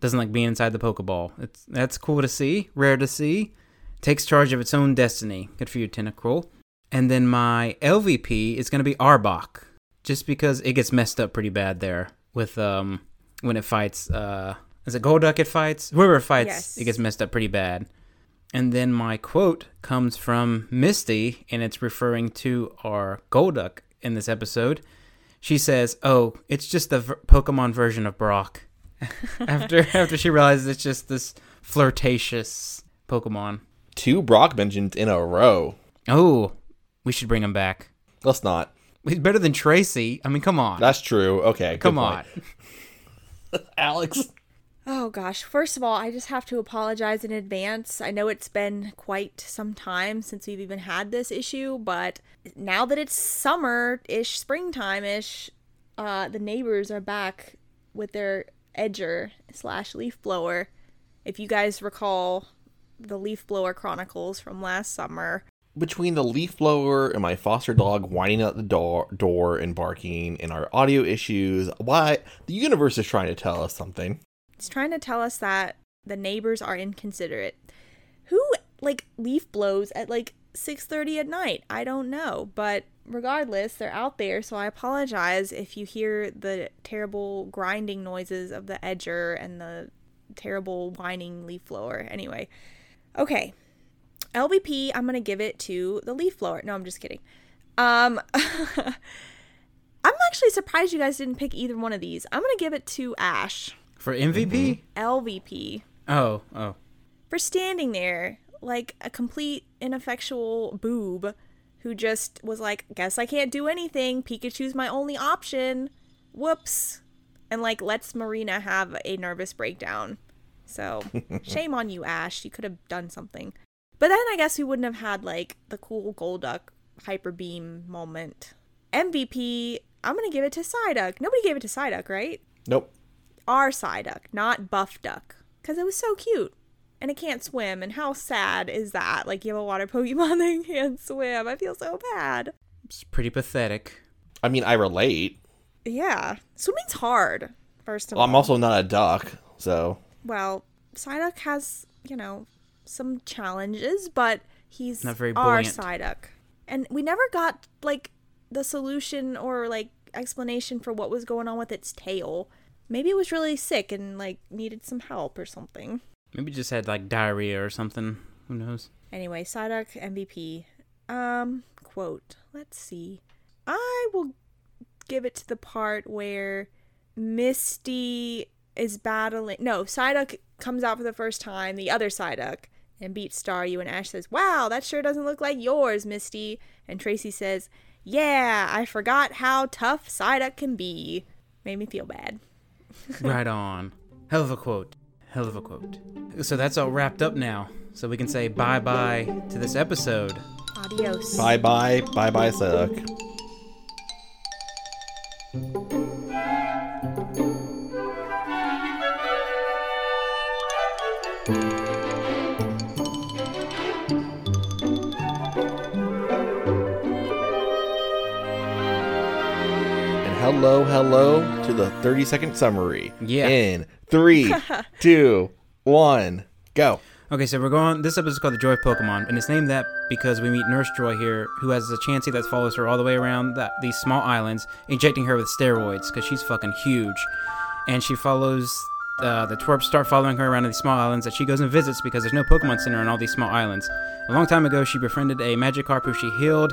doesn't like being inside the Pokeball. It's that's cool to see, rare to see. Takes charge of its own destiny. Good for you, Tentacruel. And then my LVP is going to be Arbok, just because it gets messed up pretty bad there with um when it fights. Uh, is it Golduck? It fights whoever it fights. Yes. It gets messed up pretty bad. And then my quote comes from Misty, and it's referring to our Golduck in this episode. She says, "Oh, it's just the v- Pokemon version of Brock." after after she realizes it's just this flirtatious Pokemon. Two Brock mentions in a row. Oh, we should bring him back. Let's not. He's better than Tracy. I mean, come on, That's true. Okay. come on. Alex. Oh gosh, first of all, I just have to apologize in advance. I know it's been quite some time since we've even had this issue, but now that it's summer ish, springtime ish, uh, the neighbors are back with their edger slash leaf blower. If you guys recall the leaf blower chronicles from last summer, Between the leaf blower and my foster dog whining at the door, door and barking, and our audio issues, why the universe is trying to tell us something. It's trying to tell us that the neighbors are inconsiderate. Who like leaf blows at like 6:30 at night? I don't know, but regardless, they're out there, so I apologize if you hear the terrible grinding noises of the edger and the terrible whining leaf blower. Anyway. Okay. LVP, I'm going to give it to the leaf blower. No, I'm just kidding. Um I'm actually surprised you guys didn't pick either one of these. I'm going to give it to Ash. For MVP? LVP Oh, oh. for standing there like a complete ineffectual boob who just was like, guess I can't do anything. Pikachu's my only option. Whoops. And like lets Marina have a nervous breakdown. So shame on you, Ash. You could have done something. But then I guess we wouldn't have had like the cool Golduck hyper beam moment. MVP, I'm gonna give it to Psyduck. Nobody gave it to Psyduck, right? Nope. our Psyduck, not Buff Duck, because it was so cute. And it can't swim, and how sad is that? Like you have a water Pokemon that can't swim. I feel so bad. It's pretty pathetic. I mean, I relate. Yeah, swimming's hard. First of Well, all, I'm also not a duck, so well, Psyduck has you know some challenges, but he's Not very our buoyant. Psyduck, and we never got like the solution or like explanation for what was going on with its tail. Maybe it was really sick and like needed some help or something. Maybe just had like diarrhea or something. Who knows? Anyway, Psyduck MVP. Um, quote. Let's see. I will give it to the part where Misty is battling. No, Psyduck comes out for the first time, the other Psyduck, and beats Staryu. And Ash says, Wow, that sure doesn't look like yours, Misty. And Tracy says, Yeah, I forgot how tough Psyduck can be. Made me feel bad. right on. Hell of a quote. Hell of a quote. So that's all wrapped up now. So we can say bye bye to this episode. Adios. Bye bye, bye bye, Psyduck. Hello, hello to the 30 second summary. Yeah. In three, two, one, go. Okay, so we're going. This episode is called the Joy of Pokemon, and it's named that because we meet Nurse Joy here, who has a Chansey that follows her all the way around that, these small islands, injecting her with steroids because she's fucking huge, and she follows. Uh, the twerps start following her around these small islands that she goes and visits because there's no Pokemon Center on all these small islands. A long time ago, she befriended a Magikarp who she healed.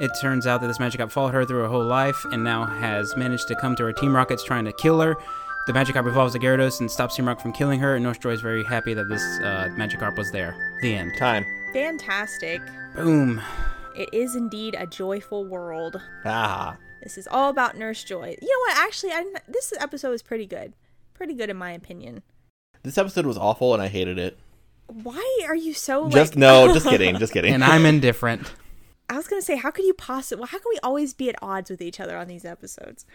It turns out that this Magikarp followed her through her whole life and now has managed to come to her Team Rockets trying to kill her. The Magikarp evolves a Gyarados and stops Team Rocket from killing her, and Nurse Joy is very happy that this uh, Magikarp was there. The end. Time. Fantastic. Boom. It is indeed a joyful world. Ah. This is all about Nurse Joy. You know what? Actually, I, this episode is pretty good. Pretty good in my opinion. This episode was awful and I hated it. Why are you so like? Just no, just kidding, just kidding. And I'm indifferent. I was gonna say, how could you possibly? How can we always be at odds with each other on these episodes?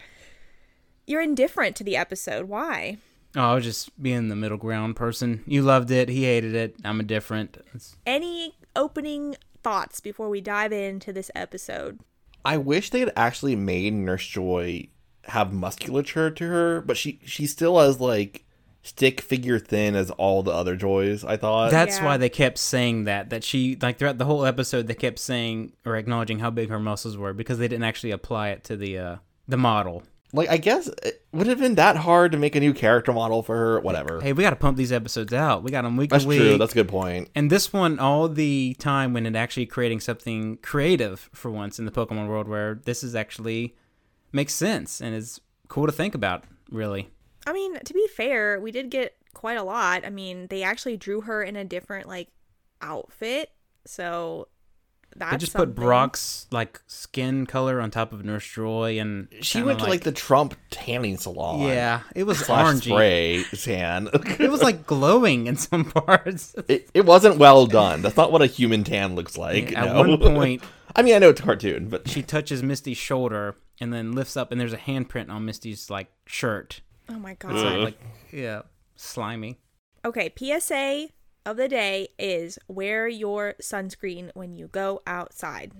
You're indifferent to the episode. Why? Oh, I was just being the middle ground person. You loved it. He hated it. I'm indifferent. It's, Any opening thoughts before we dive into this episode? I wish they had actually made Nurse Joy have musculature to her, but she she still has like stick figure thin as all the other joys. I thought that's Yeah. why they kept saying that. That she like throughout the whole episode they kept saying or acknowledging how big her muscles were because they didn't actually apply it to the uh the model. like I guess it would have been that hard to make a new character model for her. Whatever. Hey, we got to pump these episodes out. We got them week that's to week. true. That's a good point. And this one, all the time when it actually creating something creative for once in the Pokemon world, where this is actually makes sense and is cool to think about. Really, I mean, to be fair, we did get quite a lot. I mean, they actually drew her in a different like outfit, so that's they just something. put Brock's like skin color on top of Nurse Joy, and She kinda went to like the Trump tanning salon. yeah, it was Slash orangey. spray tan. It was like glowing in some parts. it, it wasn't well done. That's not what a human tan looks like. At no. one point, I mean, I know it's a cartoon, but she touches Misty's shoulder and then lifts up, and there's a handprint on Misty's like shirt. Oh my god. It's like, like yeah, slimy. Okay, PSA of the day is wear your sunscreen when you go outside.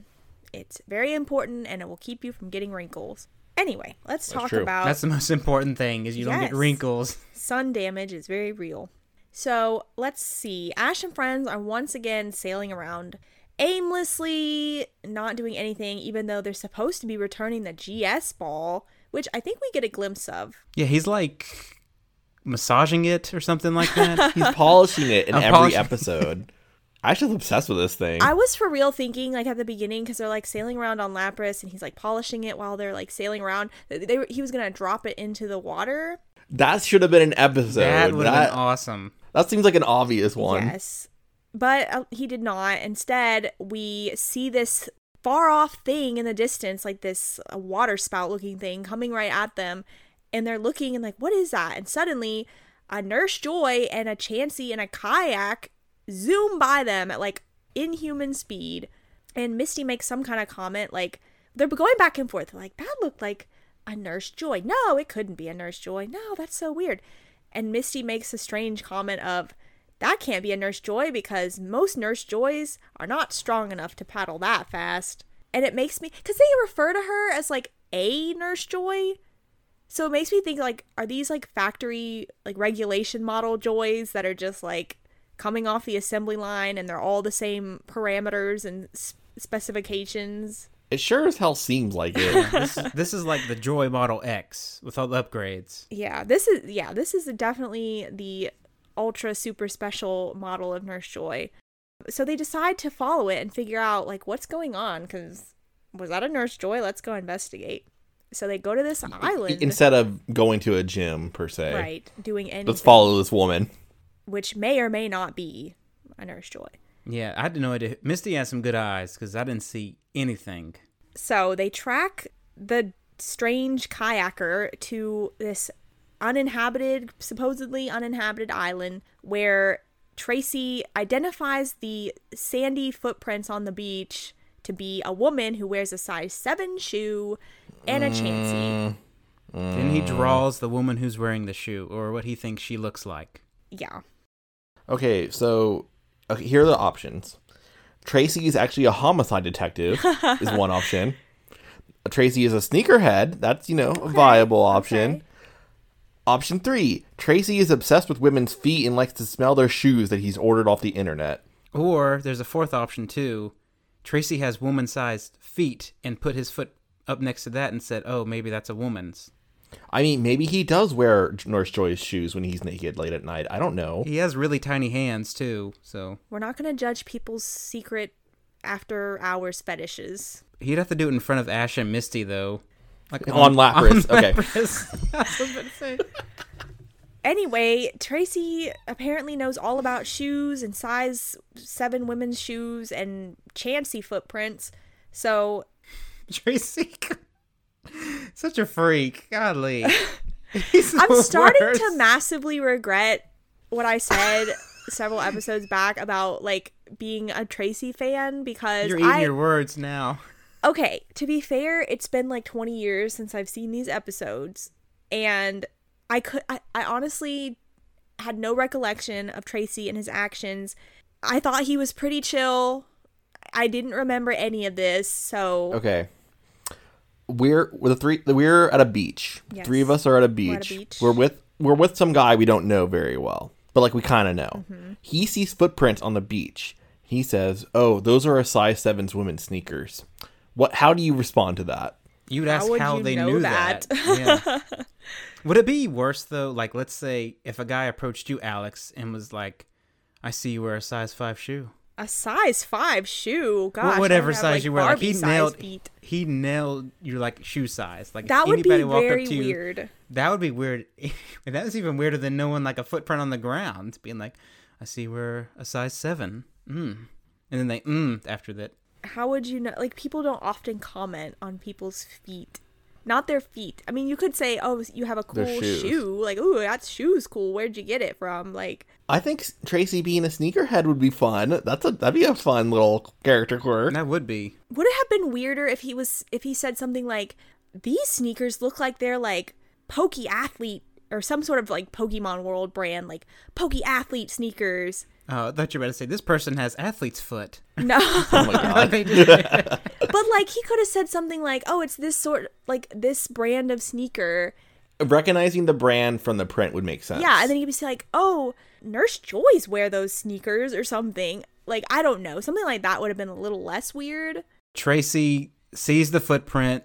It's very important and it will keep you from getting wrinkles. Anyway, let's talk true. about That's the most important thing is you don't get wrinkles. sun damage is very real. So let's see. Ash and friends are once again sailing around aimlessly, not doing anything, even though they're supposed to be returning the GS ball, which I think we get a glimpse of. Yeah, he's like massaging it or something like that. he's polishing it in I'm every polishing- episode. Ash is obsessed with this thing. I was for real thinking, like at the beginning, because they're like sailing around on Lapras and he's like polishing it while they're like sailing around. They, they he was gonna drop it into the water. that should have been an episode. that would have been awesome. that seems like an obvious one. Yes. But uh, he did not. Instead, we see this far off thing in the distance, like this uh, water spout looking thing coming right at them. And they're looking and like, what is that? And suddenly, a Nurse Joy and a Chansey and a kayak zoom by them at like inhuman speed. And Misty makes some kind of comment like, they're going back and forth. Like, that looked like a Nurse Joy. No, it couldn't be a Nurse Joy. No, that's so weird. And Misty makes a strange comment of, that can't be a Nurse Joy because most Nurse Joys are not strong enough to paddle that fast. And it makes me, because they refer to her as like a Nurse Joy. So it makes me think like, are these like factory, like regulation model Joys that are just like coming off the assembly line and they're all the same parameters and specifications? It sure as hell seems like it. This, this is like the Joy Model X with all the upgrades. Yeah, this is yeah, this is definitely the ultra super special model of Nurse Joy. So they decide to follow it and figure out like what's going on cuz was that a Nurse Joy? Let's go investigate. So they go to this island, Instead of going to a gym per se. right? Doing anything, Let's follow this woman. which may or may not be a Nurse Joy. Yeah, I had no idea. Misty has some good eyes because I didn't see anything. So they track the strange kayaker to this uninhabited, supposedly uninhabited island where Tracy identifies the sandy footprints on the beach to be a woman who wears a size 7 shoe and a chansey. Then mm. he mm. draws the woman who's wearing the shoe, or what he thinks she looks like. Yeah. Okay, so okay, here are the options. Tracy is actually a homicide detective, is one option. Tracy is a sneakerhead. That's, you know, a viable option. okay. Option three Tracy is obsessed with women's feet and likes to smell their shoes that he's ordered off the internet. Or there's a fourth option too. Tracy has woman-sized feet and put his foot up next to that and said, "Oh, maybe that's a woman's." I mean, maybe he does wear Nurse Joy's shoes when he's naked late at night. I don't know. He has really tiny hands too, so We're not going to judge people's secret after hours fetishes. he'd have to do it in front of Ash and Misty though. Like On Lapras, okay. Lapras. I was about to say. Anyway, Tracy apparently knows all about shoes and size 7 women's shoes and Chansey footprints. So Tracy, such a freak. Godly. I'm starting worst. to massively regret what I said several episodes back about like being a Tracy fan because You're eating I your words now. Okay, to be fair, it's been like 20 years since I've seen these episodes and I could I, I honestly had no recollection of Tracy and his actions. I thought he was pretty chill. I didn't remember any of this, so Okay. We're we're the three we're at a beach. Yes. Three of us are at a We're beach. at a beach. We're with we're with some guy we don't know very well. But like we kind of know. Mm-hmm. He sees footprints on the beach. He says, "Oh, those are a size 7's women's sneakers." What how do you respond to that? You'd ask would how you they knew that? that. Yeah. Would it be worse though? Like, let's say if a guy approached you, Alex, and was like, "I see you wear a size five shoe." a size 5 shoe. Gosh. Wh- I whatever have, size like, you wear, like he nailed. feet. He nailed your like shoe size. Like That would be walked very up to you, weird. That would be weird. that was even weirder than knowing like a footprint on the ground, being like, "I see we're a size seven. Mm. And then they mm after that. How would you know like people don't often comment on people's feet not their feet i mean you could say oh you have a cool shoe like oh that shoe's cool where'd you get it from like I think Tracy being a sneakerhead would be fun. That's a that'd be a fun little character quirk. That would be. would it have been weirder if he was if he said something like these sneakers look like they're like pokey athlete or some sort of like pokemon world brand like Poke athlete sneakers Oh, I thought you were about to say this person has athlete's foot. no Oh my god. They just- but like he could have said something like oh it's this sort like this brand of sneaker Recognizing the brand from the print would make sense. Yeah, and then he'd be like, "Oh, Nurse Joy's wear those sneakers or something." Like I don't know, something like that would have been a little less weird. Tracy sees the footprint,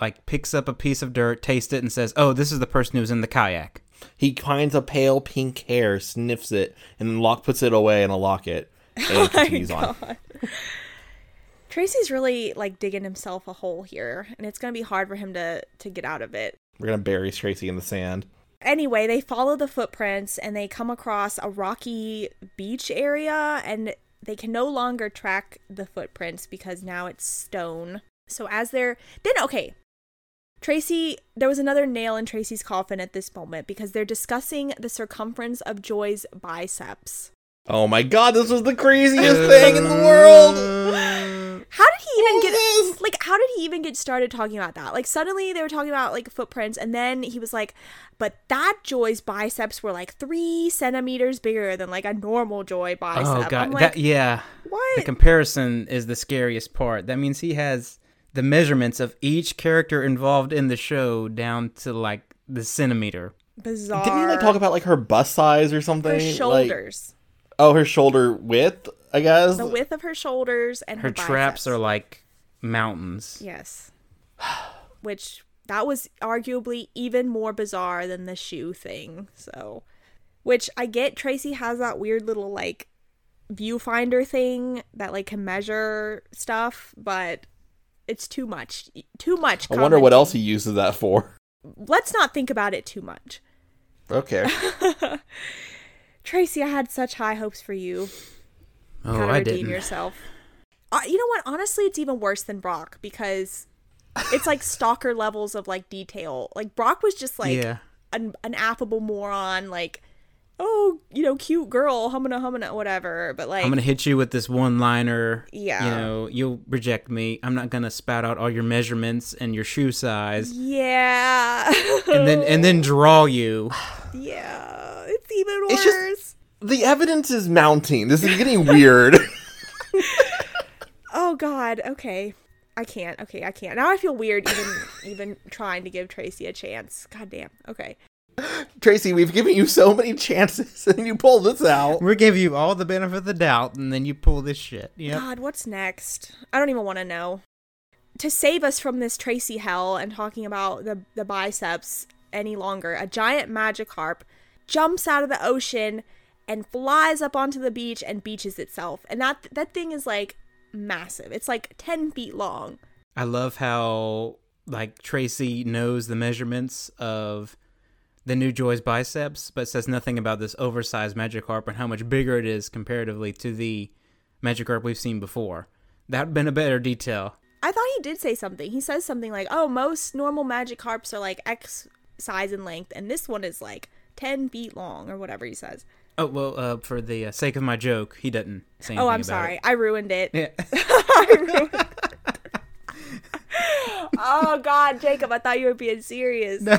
like picks up a piece of dirt, tastes it, and says, "Oh, this is the person who's in the kayak." He finds a pale pink hair, sniffs it, and then lock puts it away in a locket and oh continues on. Tracy's really like digging himself a hole here, and it's gonna be hard for him to to get out of it. We're gonna bury Tracy in the sand. Anyway, they follow the footprints and they come across a rocky beach area, and they can no longer track the footprints because now it's stone. So as they're then okay, Tracy, there was another nail in Tracy's coffin at this moment because they're discussing the circumference of Joy's biceps. Oh my god, this was the craziest uh, thing in the world! How did he even get like how did he even get started talking about that? Like suddenly they were talking about like footprints and then he was like, but that Joy's biceps were like three centimeters bigger than like a normal Joy bicep. Oh god, like, that yeah. what? The comparison is the scariest part. That means he has the measurements of each character involved in the show down to like the centimeter. Bizarre. Didn't he like talk about like her bust size or something? her Like- shoulders. oh, her shoulder width, I guess. the width of her shoulders and her, Her traps are like mountains. Yes. Which that was arguably even more bizarre than the shoe thing. So, which I get Tracy has that weird little like viewfinder thing that like can measure stuff, but It's too much. Too much. I wonder what else he uses that for. Let's not think about it too much. Okay. Tracy, I had such high hopes for you. Oh, Gotta I redeem didn't. yourself. Uh, you know what? Honestly, it's even worse than Brock because it's like stalker levels of like detail. Like Brock was just like yeah. an, an affable moron, like, oh, you know, cute girl, humana humana, whatever. But like, I'm gonna hit you with this one liner. Yeah. You know, you'll reject me. I'm not gonna spout out all your measurements and your shoe size, yeah, and then and then draw you. yeah, it's even worse. It's just- the evidence is mounting. This is getting weird. oh God. Okay. I can't. Okay, I can't. Now I feel weird even even trying to give Tracy a chance. God damn. Okay. Tracy, we've given you so many chances and you pull this out. We're giving you all the benefit of the doubt, and then you pull this shit. Yep. God, what's next? I don't even want to know. To save us from this Tracy hell and talking about the the biceps any longer, a giant Magikarp jumps out of the ocean and flies up onto the beach and beaches itself. And that that thing is like massive. It's like 10 feet long. I love how like Tracy knows the measurements of the new Joy's biceps, but says nothing about this oversized Magikarp and how much bigger it is comparatively to the Magikarp we've seen before. That'd been a better detail. I thought he did say something. He says something like, "Oh, most normal Magikarps are like X size in length, and this one is like 10 feet long or whatever he says." Oh well, uh, for the uh, sake of my joke, he doesn't say anything Oh, I'm sorry. it. I ruined it. Yeah. oh God, Jacob, I thought you were being serious. No,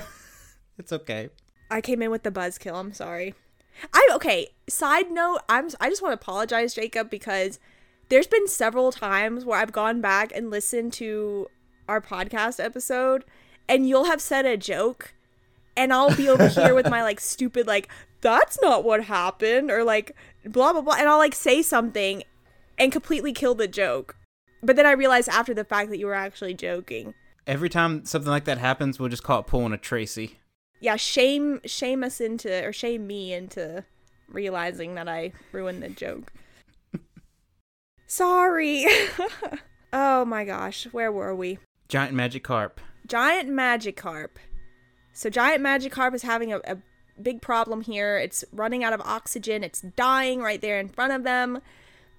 it's okay. I came in with the buzzkill. I'm sorry. I okay. Side note, I'm I just want to apologize, Jacob, because there's been several times where I've gone back and listened to our podcast episode, and you'll have said a joke, and I'll be over here with my like stupid like that's not what happened or like blah blah blah, and I'll like say something and completely kill the joke. But then I realized after the fact that you were actually joking. Every time something like that happens, we'll just call it pulling a Tracy. Yeah, shame shame us into or shame me into realizing that I ruined the joke. Sorry. oh my gosh, where were we? Giant Magikarp. Giant Magikarp. So Giant Magikarp is having a, a big problem here. It's running out of oxygen. It's dying right there in front of them.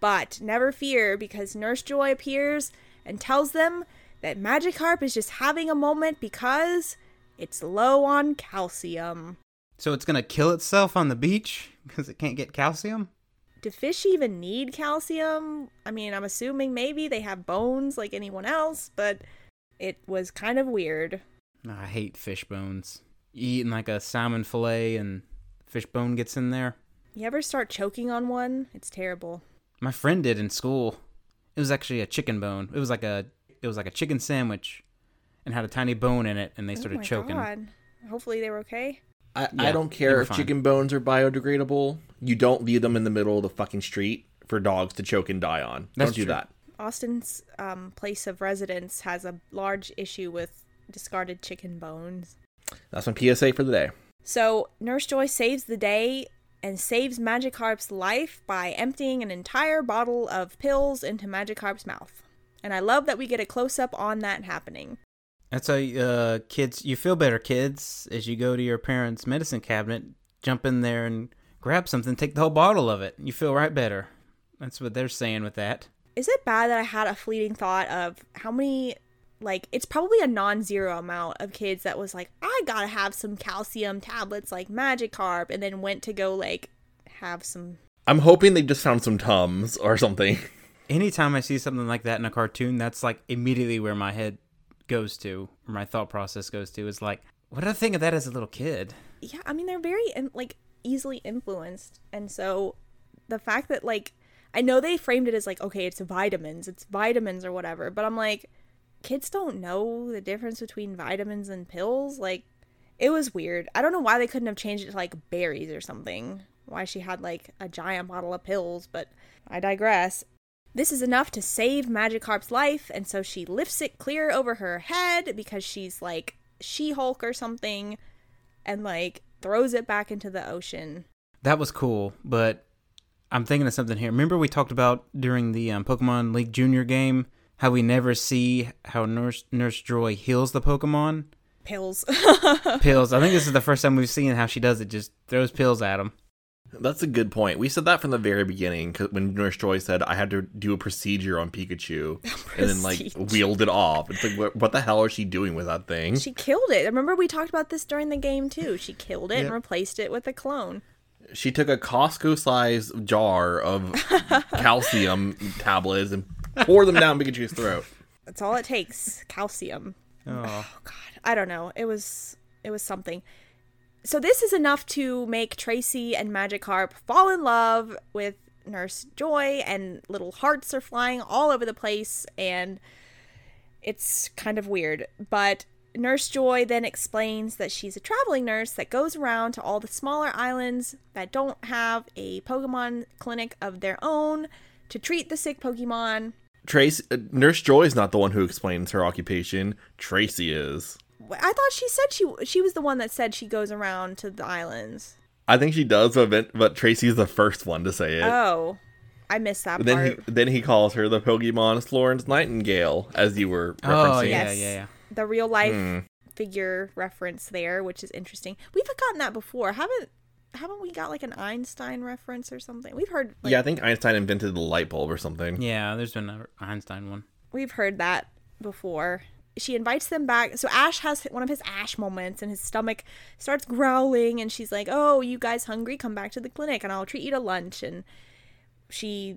But never fear because Nurse Joy appears and tells them that Magikarp is just having a moment because it's low on calcium. So it's gonna kill itself on the beach because it can't get calcium. do fish even need calcium? I mean, I'm assuming maybe they have bones like anyone else, but it was kind of weird. I hate fish bones. You eating like a salmon fillet and fish bone gets in there. You ever start choking on one? It's terrible. My friend did in school. It was actually a chicken bone. It was like a it was like a chicken sandwich, and had a tiny bone in it, and they started oh my choking. God. Hopefully they were okay. I, Yeah, I don't care if fine. chicken bones are biodegradable. You don't leave them in the middle of the fucking street for dogs to choke and die on. That's don't do true. that. Austin's um, place of residence has a large issue with discarded chicken bones. That's my PSA for the day. So Nurse Joy saves the day and saves Magikarp's life by emptying an entire bottle of pills into Magikarp's mouth. And I love that we get a close up on that happening. That's how uh, kids. You feel better, kids, as you go to your parents' medicine cabinet, jump in there and grab something, take the whole bottle of it. You feel right better. That's what they're saying with that. Is it bad that I had a fleeting thought of how many, like, it's probably a non zero amount of kids that was like, I gotta have some calcium tablets like Magikarp, and then went to go, like, have some. I'm hoping they just found some Tums or something. Anytime I see something like that in a cartoon, that's like immediately where my head goes to, or my thought process goes to. Is like, what did I think of that as a little kid? Yeah, I mean, they're very, in- like, easily influenced. And so the fact that, like, I know they framed it as, like, okay, it's vitamins, it's vitamins or whatever, but I'm like, kids don't know the difference between vitamins and pills. Like, it was weird. I don't know why they couldn't have changed it to, like, berries or something. Why she had, like, a giant bottle of pills, but I digress. This is enough to save Magikarp's life, and so she lifts it clear over her head because she's like She Hulk or something, and like throws it back into the ocean. That was cool, but I'm thinking of something here. Remember we talked about during the um, Pokemon League Junior game how we never see how Nurse Nurse Joy heals the Pokemon. Pills. Pills. I think this is the first time we've seen how she does it. Just throws pills at them. That's a good point. We said that from the very beginning 'cause when Nurse Joy said I had to do a procedure on Pikachu and then like wheeled it off. It's like what, what the hell is she doing with that thing? she killed it. Remember we talked about this during the game too. She killed it and replaced it with a clone. She took a Costco sized jar of calcium tablets and poured them down Pikachu's throat. That's all it takes. Calcium. Oh, oh God, I don't know. It was it was something. So this is enough to make Tracy and Magikarp fall in love with Nurse Joy, and little hearts are flying all over the place, and it's kind of weird. But Nurse Joy then explains that she's a traveling nurse that goes around to all the smaller islands that don't have a Pokemon clinic of their own to treat the sick Pokemon. Tracy, uh, Nurse Joy is not the one who explains her occupation. Tracy is. I thought she said she she was the one that said she goes around to the islands. I think she does, but but Tracy's the first one to say it. Oh, I missed that then part. he then he calls her the Pokemon Florence Nightingale, as you were referencing. oh referencing. yeah, Yes. yeah, yeah. the real life Hmm. figure reference there, which is interesting. We've gotten that before, haven't? Haven't we got like an Einstein reference or something? We've heard. Like, yeah, I think Einstein invented the light bulb or something. Yeah, there's been an Einstein one. we've heard that before. She invites them back. So Ash has one of his Ash moments, and his stomach starts growling. And she's like, "Oh, you guys hungry? Come back to the clinic, and I'll treat you to lunch." And she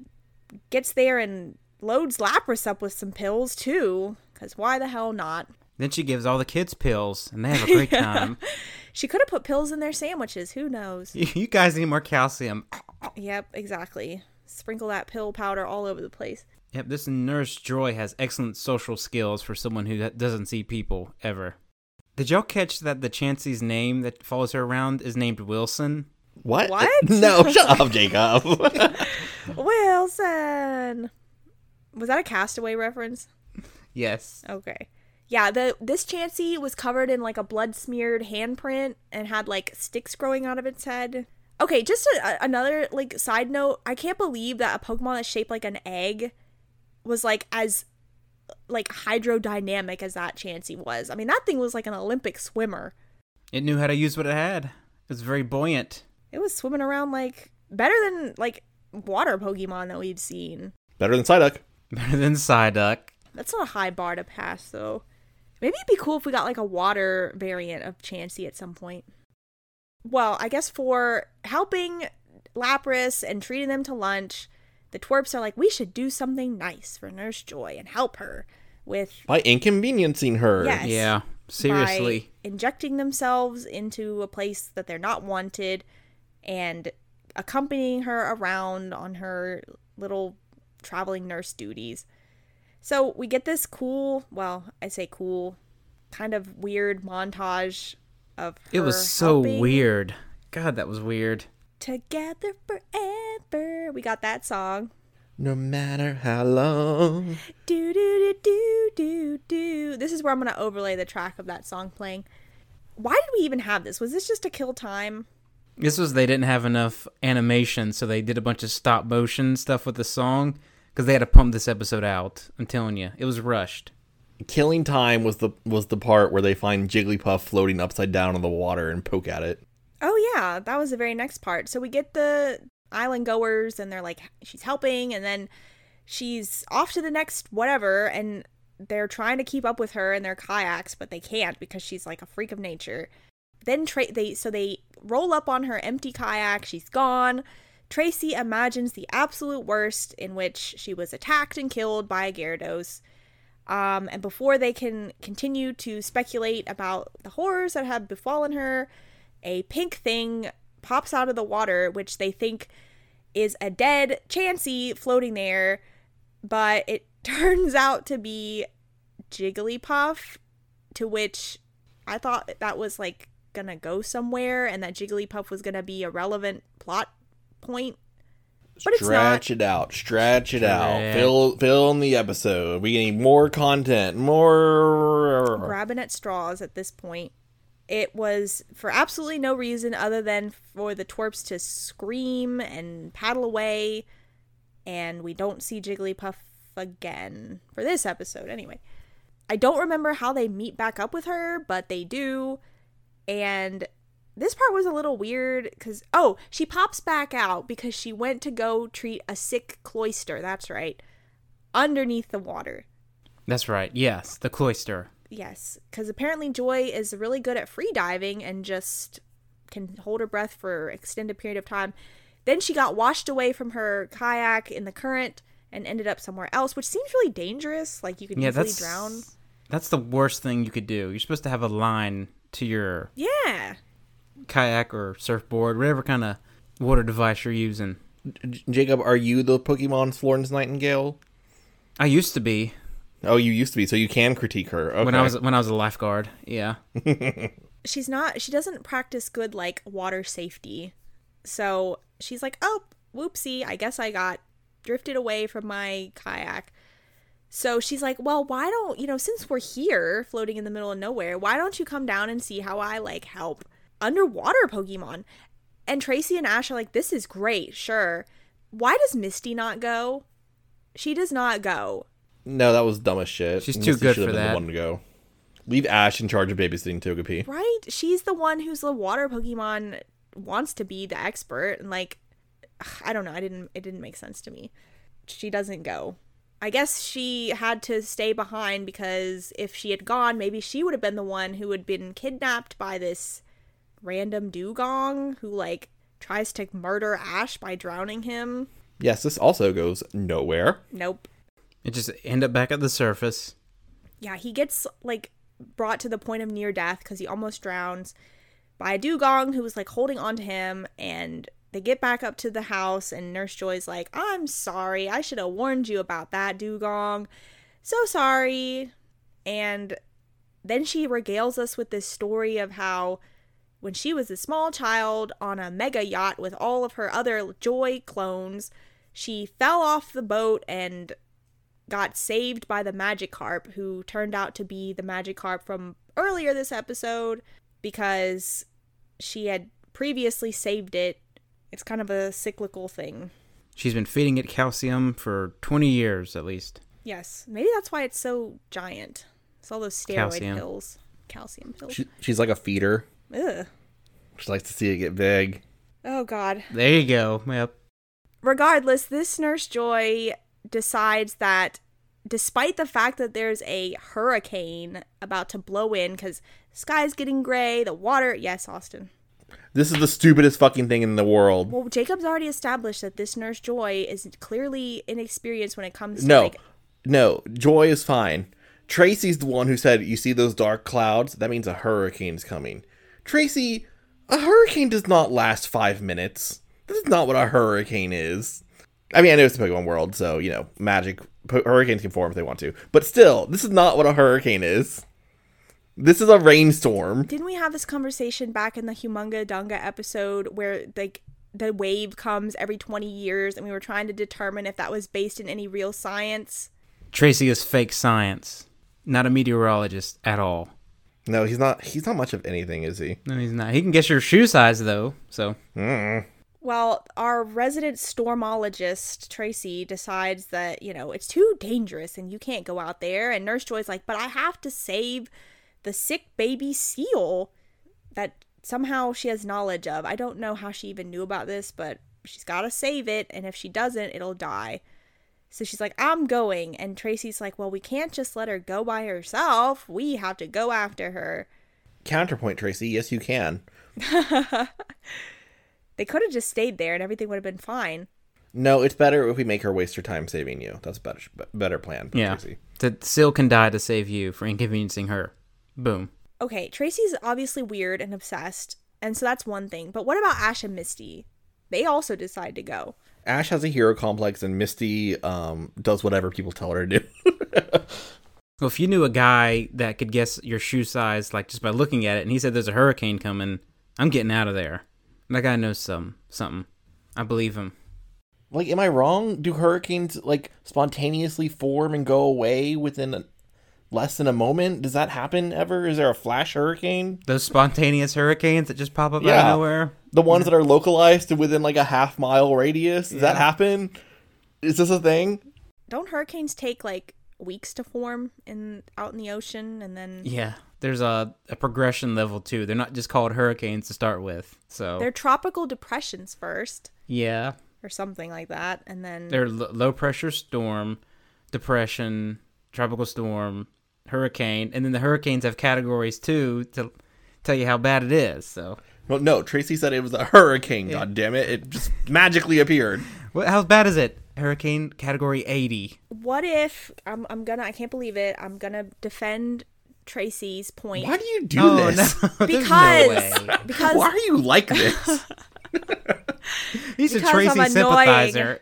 gets there and loads Lapras up with some pills too, because why the hell not? Then she gives all the kids pills, and they have a great time. She could have put pills in their sandwiches. Who knows? You guys need more calcium. Yep, exactly. Sprinkle that pill powder all over the place. Yep, this nurse Joy has excellent social skills for someone who doesn't see people ever. Did y'all catch that the Chansey's name that follows her around is named Wilson? What? What? No, shut up, Jacob. Wilson. Was that a Cast Away reference? Yes. Okay. Yeah, the this Chansey was covered in like a blood smeared handprint and had like sticks growing out of its head. Okay, just a, a- another like side note. I can't believe that a Pokemon that's shaped like an egg was like as like hydrodynamic as that Chansey was. I mean, that thing was like an Olympic swimmer. It knew how to use what it had. It was very buoyant. It was swimming around like better than like water Pokemon that we've seen. Better than Psyduck. Better than Psyduck. That's not a high bar to pass, though. Maybe it'd be cool if we got like a water variant of Chansey at some point. Well, I guess for helping Lapras and treating them to lunch, the twerps are like, we should do something nice for Nurse Joy and help her with By inconveniencing her. Yes. Yeah, seriously. by injecting themselves into a place that they're not wanted and accompanying her around on her little traveling nurse duties. So we get this cool, well, I say cool, kind of weird montage of her It was so helping weird. God, that was weird. Together forever. We got that song. No matter how long. Do do do do do do. This is where I'm gonna overlay the track of that song playing. Why did we even have this? Was this just to kill time? This was they didn't have enough animation, so they did a bunch of stop motion stuff with the song because they had to pump this episode out. I'm telling you, it was rushed. Killing time was the was the part where they find Jigglypuff floating upside down in the water and poke at it. Oh yeah, that was the very next part. So we get the island goers and they're like she's helping and then she's off to the next whatever and they're trying to keep up with her in their kayaks but they can't because she's like a freak of nature. Then Tra- they so they roll up on her empty kayak, she's gone. Tracy imagines the absolute worst in which she was attacked and killed by a Gyarados. Um, and before they can continue to speculate about the horrors that have befallen her, a pink thing pops out of the water, which they think is a dead Chansey floating there, but it turns out to be Jigglypuff, to which I thought that was like gonna go somewhere and that Jigglypuff was gonna be a relevant plot point. But it's not. Stretch it out. Stretch it out. Fill fill in the episode. We need more content. More grabbing at straws at this point. It was for absolutely no reason other than for the twerps to scream and paddle away, and we don't see Jigglypuff again for this episode anyway. I don't remember how they meet back up with her, but they do. And this part was a little weird because, oh, she pops back out because she went to go treat a sick Cloyster. That's right. Underneath the water. That's right. Yes, the Cloyster. Yes, because apparently Joy is really good at free diving and just can hold her breath for extended period of time. Then she got washed away from her kayak in the current and ended up somewhere else, which seems really dangerous. Like you could Yeah, easily that's drown. That's the worst thing you could do. You're supposed to have a line to your Yeah. kayak or surfboard, whatever kind of water device you're using. J- Jacob, are you the Pokemon Florence Nightingale? I used to be Oh, you used to be, so you can critique her. Okay. when I was when I was a lifeguard. Yeah. She's not she doesn't practice good like water safety. So she's like, "Oh, whoopsie, I guess I got drifted away from my kayak." So she's like, "Well, why don't, you know, since we're here floating in the middle of nowhere, why don't you come down and see how I like help underwater Pokemon?" And Tracy and Ash are like, "This is great, sure. Why does Misty not go?" She does not go. No, that was dumb as shit. She's too Misty good should have for been that. The one to go. Leave Ash in charge of babysitting Togepi. Right? She's the one who's the water Pokemon wants to be the expert and like I don't know, I didn't it didn't make sense to me. She doesn't go. I guess she had to stay behind because if she had gone, maybe she would have been the one who had been kidnapped by this random Dewgong who like tries to murder Ash by drowning him. Yes, this also goes nowhere. Nope. It just end up back at the surface. yeah, he gets like brought to the point of near death because he almost drowns by a Dewgong who was like holding on to him. And they get back up to the house, and Nurse Joy's like, I'm sorry. I should have warned you about that Dewgong. So sorry. And then she regales us with this story of how when she was a small child on a mega yacht with all of her other Joy clones, she fell off the boat and got saved by the Magikarp, who turned out to be the Magikarp from earlier this episode because she had previously saved it. It's kind of a cyclical thing. She's been feeding it calcium for 20 years at least. Yes, maybe that's why it's so giant. It's all those steroid Calcium. pills, calcium pills. She, she's like a feeder. Ugh. She likes to see it get big. Oh God. There you go. Yep. regardless, this nurse Joy decides that despite the fact that there's a hurricane about to blow in because sky's getting gray, the water. Yes, Austin. This is the stupidest fucking thing in the world. Well, Jacob's already established that this nurse Joy is clearly inexperienced when it comes to No, like. no, Joy is fine. Tracy's the one who said, "You see those dark clouds? That means a hurricane's coming." Tracy, a hurricane does not last five minutes. This is not what a hurricane is. I mean, I know it's the Pokemon world, so you know, magic po- hurricanes can form if they want to, but still, this is not what a hurricane is. This is a rainstorm. Didn't we have this conversation back in the Humunga Dunga episode where like the wave comes every 20 years and we were trying to determine if that was based in any real science? Tracy is fake science, not a meteorologist at all. No, he's not. He's not much of anything, is he? No, he's not. He can guess your shoe size though. So Well, our resident stormologist, Tracy, decides that, you know, it's too dangerous and you can't go out there. And Nurse Joy's like, but I have to save the sick baby seal that somehow she has knowledge of. I don't know how she even knew about this, but she's got to save it. And if she doesn't, it'll die. So she's like, I'm going. And Tracy's like, well, we can't just let her go by herself. We have to go after her. Counterpoint, Tracy. Yes, you can. They could have just stayed there and everything would have been fine. No, it's better if we make her waste her time saving you. That's a better, better plan. yeah, Tracy. the seal can die to save you for inconveniencing her. Boom. okay, Tracy's obviously weird and obsessed, and so that's one thing. But what about Ash and Misty? They also decide to go. Ash has a hero complex, and Misty um, does whatever people tell her to do. Well, if you knew a guy that could guess your shoe size, like just by looking at it, and he said there's a hurricane coming, I'm getting out of there. That guy knows some something. I believe him. like, am I wrong? Do hurricanes like spontaneously form and go away within a, less than a moment? Does that happen ever? Is there a flash hurricane? Those spontaneous hurricanes that just pop up out of nowhere. The ones that are localized to within like a half mile radius? Does that happen? Is this a thing? don't hurricanes take like weeks to form in out in the ocean and then Yeah, there's a, a progression level too. They're not just called hurricanes to start with. So they're tropical depressions first yeah, or something like that and then they're l- low pressure storm, depression, tropical storm, hurricane, and then the hurricanes have categories too to tell you how bad it is. So Well, no, Tracy said it was a hurricane. God damn it! It just magically appeared. what, how bad is it? Hurricane category 80. what if I'm I'm gonna I can't believe it. I'm gonna defend Tracy's point Why do you do oh this? no, because no way. because Why are you like this? He's a Because Tracy I'm annoying. sympathizer.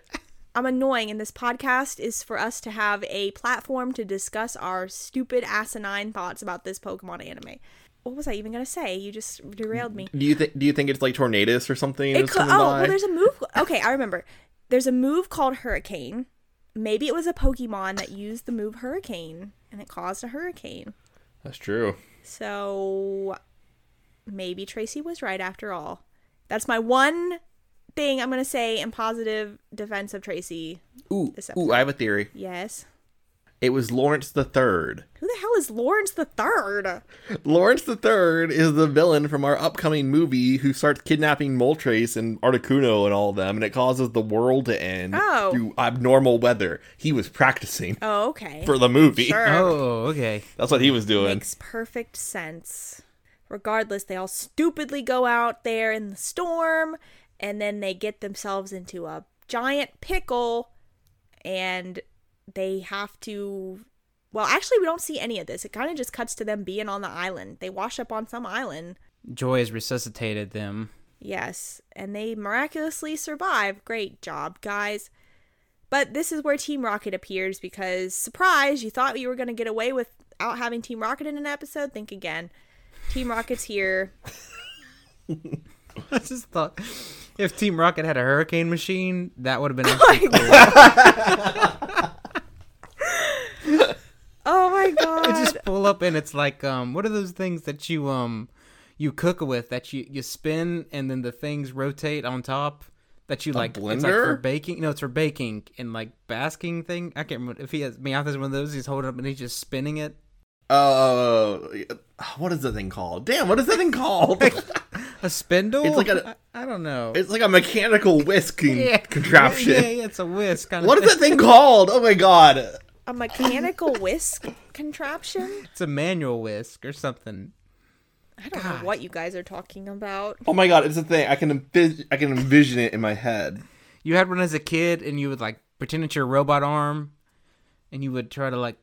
I'm annoying, and this podcast is for us to have a platform to discuss our stupid, asinine thoughts about this Pokemon anime. What was I even gonna say? You just derailed me. do you think? Do you think it's like tornadoes or something? It that's could, coming oh, by? well, there's a move. Okay, I remember. There's a move called Hurricane. Maybe it was a Pokemon that used the move Hurricane, and it caused a hurricane. That's true. So maybe Tracy was right after all. That's my one thing I'm gonna say in positive defense of Tracy. Ooh, ooh, I have a theory. Yes. It was Lawrence the Third. Who the hell is Lawrence the Third? Lawrence the Third is the villain from our upcoming movie who starts kidnapping Moltres and Articuno and all of them, and it causes the world to end Oh. through abnormal weather. He was practicing Oh, okay. for the movie. Sure. Oh, okay. That's what he was doing. Makes perfect sense. Regardless, they all stupidly go out there in the storm and then they get themselves into a giant pickle and they have to. Well, actually, we don't see any of this. It kind of just cuts to them being on the island. They wash up on some island. Joy has resuscitated them. Yes, and they miraculously survive. Great job, guys. But this is where Team Rocket appears because, surprise, you thought you were going to get away without having Team Rocket in an episode? Think again. Team Rocket's here. I just thought if Team Rocket had a hurricane machine, that would have been Oh. Oh my god. It just pull up and it's like um what are those things that you um you cook with that you you spin and then the things rotate on top that you like it's like for blender? baking no it's for baking and like basking thing I can't remember if he has Meowth has one of those he's holding up and he's just spinning it Oh, what is the thing called? Damn, what is that thing called? a spindle It's like a- I, I don't know it's like a mechanical whisking yeah contraption. yeah, yeah it's a whisk kind What of is that thing called? Oh my god. A mechanical whisk contraption? it's a manual whisk or something I don't know what you guys are talking about. Oh my god, it's a thing. I can envis- I can envision it in my head. you had one as a kid and you would like pretend it's your robot arm and you would try to like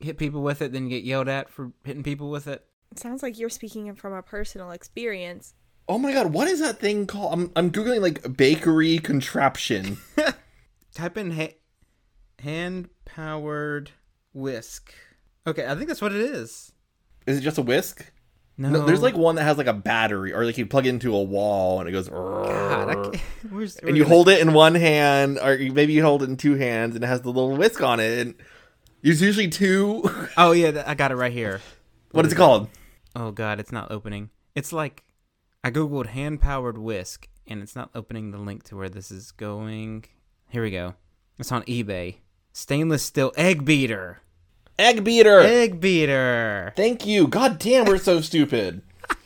hit people with it then get yelled at for hitting people with it It sounds like you're speaking from a personal experience. Oh my god, what is that thing called? I'm I'm googling like bakery contraption. type in ha- hand powered whisk okay i think that's what it is Is it just a whisk? no, No, there's like one that has like a battery, or like you plug it into a wall and it goes. God, where's, and you hold it in one hand, or maybe you hold it in two hands, and it has the little whisk on it. And there's usually two. oh yeah i got it right here what is it called? oh god it's not opening it's like i googled hand powered whisk and it's not opening the link to where this is going here we go it's on ebay stainless steel egg beater Egg beater. egg beater Thank you. God damn, we're so stupid.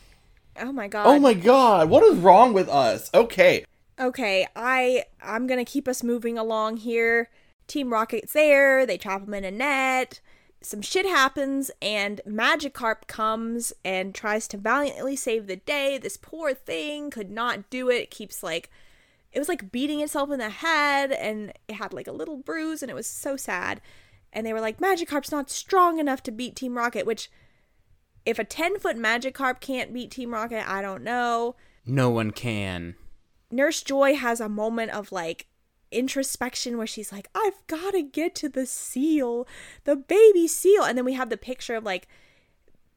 Oh my god. Oh my god, what is wrong with us? Okay, Okay, I I'm gonna keep us moving along here. Team Rocket's there. They trap him in a net. Some shit happens, and Magikarp comes and tries to valiantly save the day. This poor thing could not do it. It keeps like it was like beating itself in the head, and it had like a little bruise, and it was so sad. And they were like, Magikarp's not strong enough to beat Team Rocket. Which, if a ten foot Magikarp can't beat Team Rocket, I don't know. no one can Nurse Joy has a moment of like introspection where she's like, I've got to get to the seal, the baby seal. And then we have the picture of like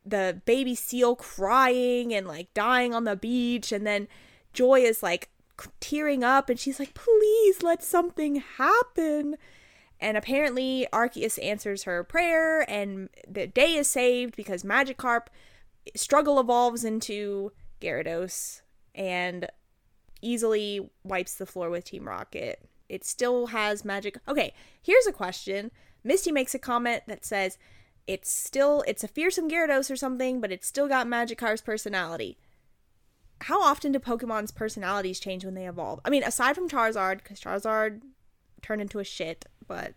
the baby seal crying and like dying on the beach. And then Joy is like tearing up and she's like, please let something happen. And apparently Arceus answers her prayer and the day is saved because Magikarp struggle evolves into Gyarados and easily wipes the floor with Team Rocket. it still has magic. Okay, here's a question. Misty makes a comment that says it's still it's a fearsome Gyarados or something, but it's still got Magikarp's personality. How often do Pokemon's personalities change when they evolve? I mean, aside from Charizard, because Charizard turned into a shit, but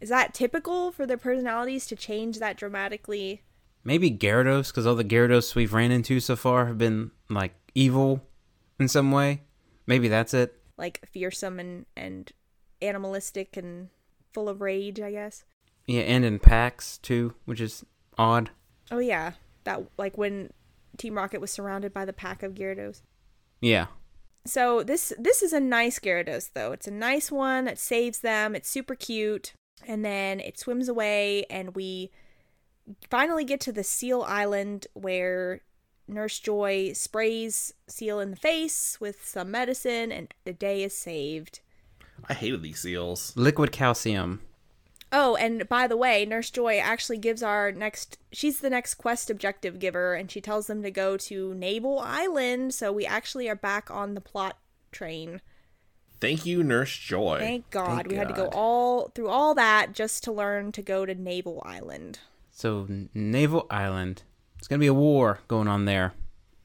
is that typical for their personalities to change that dramatically? Maybe Gyarados, because all the Gyarados we've ran into so far have been like evil in some way. Maybe that's it. Like fearsome and and animalistic and full of rage, I guess. Yeah, and in packs too, which is odd. Oh yeah, that like when Team Rocket was surrounded by the pack of Gyarados. Yeah. So this this is a nice Gyarados though. It's a nice one that saves them. It's super cute. And then it swims away and we finally get to the Seal Island where Nurse Joy sprays Seal in the face with some medicine and the day is saved. I hated these seals. Liquid calcium. Oh, and by the way, Nurse Joy actually gives our next she's the next quest objective giver and she tells them to go to Navel Island, so we actually are back on the plot train. Thank you, Nurse Joy. Thank God. Thank we had to go all through all that just to learn to go to Navel Island. So Navel Island. It's gonna be a war going on there.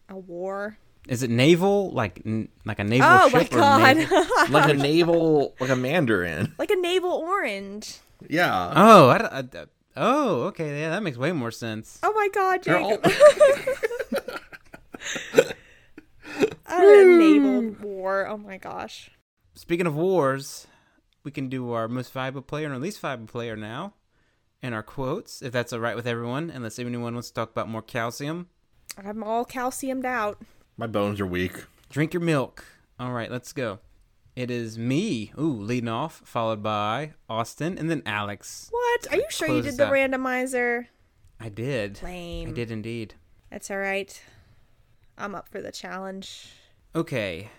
A war. Is it naval, like n- like a naval Oh my ship? or God. naval- like a naval, like a Mandarin. like a navel orange. Yeah. Oh, I, d- I d- oh, okay, yeah, that makes way more sense. Oh my God, They're all- Jacob. a naval war. Oh my gosh. Speaking of wars, we can do our most valuable player and our least valuable player now, and our quotes, if that's all right with everyone. Unless anyone wants to talk about more calcium, I'm all calciumed out. My bones are weak. drink your milk. All right, let's go. It is me, ooh, leading off, followed by Austin, and then Alex. What? Are you sure you did the out. randomizer? I did. Lame. I did indeed. That's all right. I'm up for the challenge. Okay,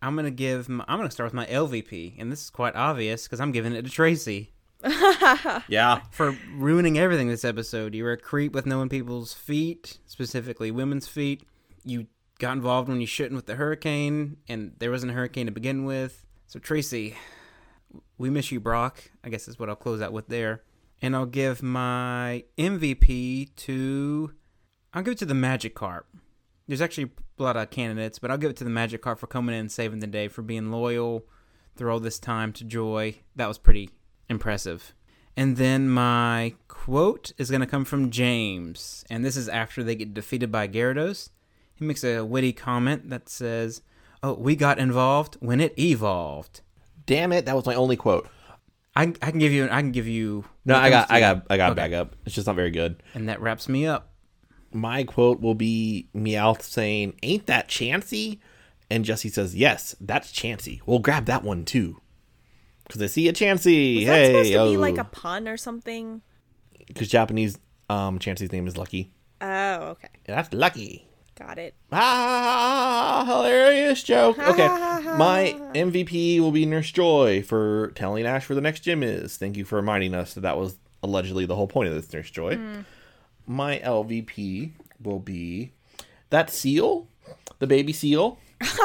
I'm gonna give. My, I'm gonna start with my LVP, and this is quite obvious because I'm giving it to Tracy Yeah. for ruining everything this episode. You were a creep with knowing people's feet, specifically women's feet. You got involved when you shouldn't with the hurricane, and there wasn't a hurricane to begin with. So Tracy, we miss you, Brock. I guess is what I'll close out with there, and I'll give my MVP to. I'll give it to the Magikarp. There's actually a lot of candidates, but I'll give it to the Magikarp for coming in and saving the day, for being loyal through all this time to Joy. That was pretty impressive. And then my quote is going to come from James, and this is after they get defeated by Gyarados. He makes a witty comment that says, "Oh, we got involved when it evolved." Damn it, that was my only quote. I, I can give you I can give you No, I got, I got, I got Okay. back up. It's just not very good. and that wraps me up. My quote will be Meowth saying, "Ain't that chancy? And Jessie says, "Yes, that's chancy. We'll grab that one too." Because I see a chancy. Was that hey, supposed to oh. be like a pun or something? Because Japanese, um, Chansey's name is Lucky. Oh, okay. That's Lucky. Got it. Ah, hilarious joke. Okay, my MVP will be Nurse Joy for telling Ash where the next gym is. Thank you for reminding us that that was allegedly the whole point of this Nurse Joy. My LVP will be that seal, the baby seal.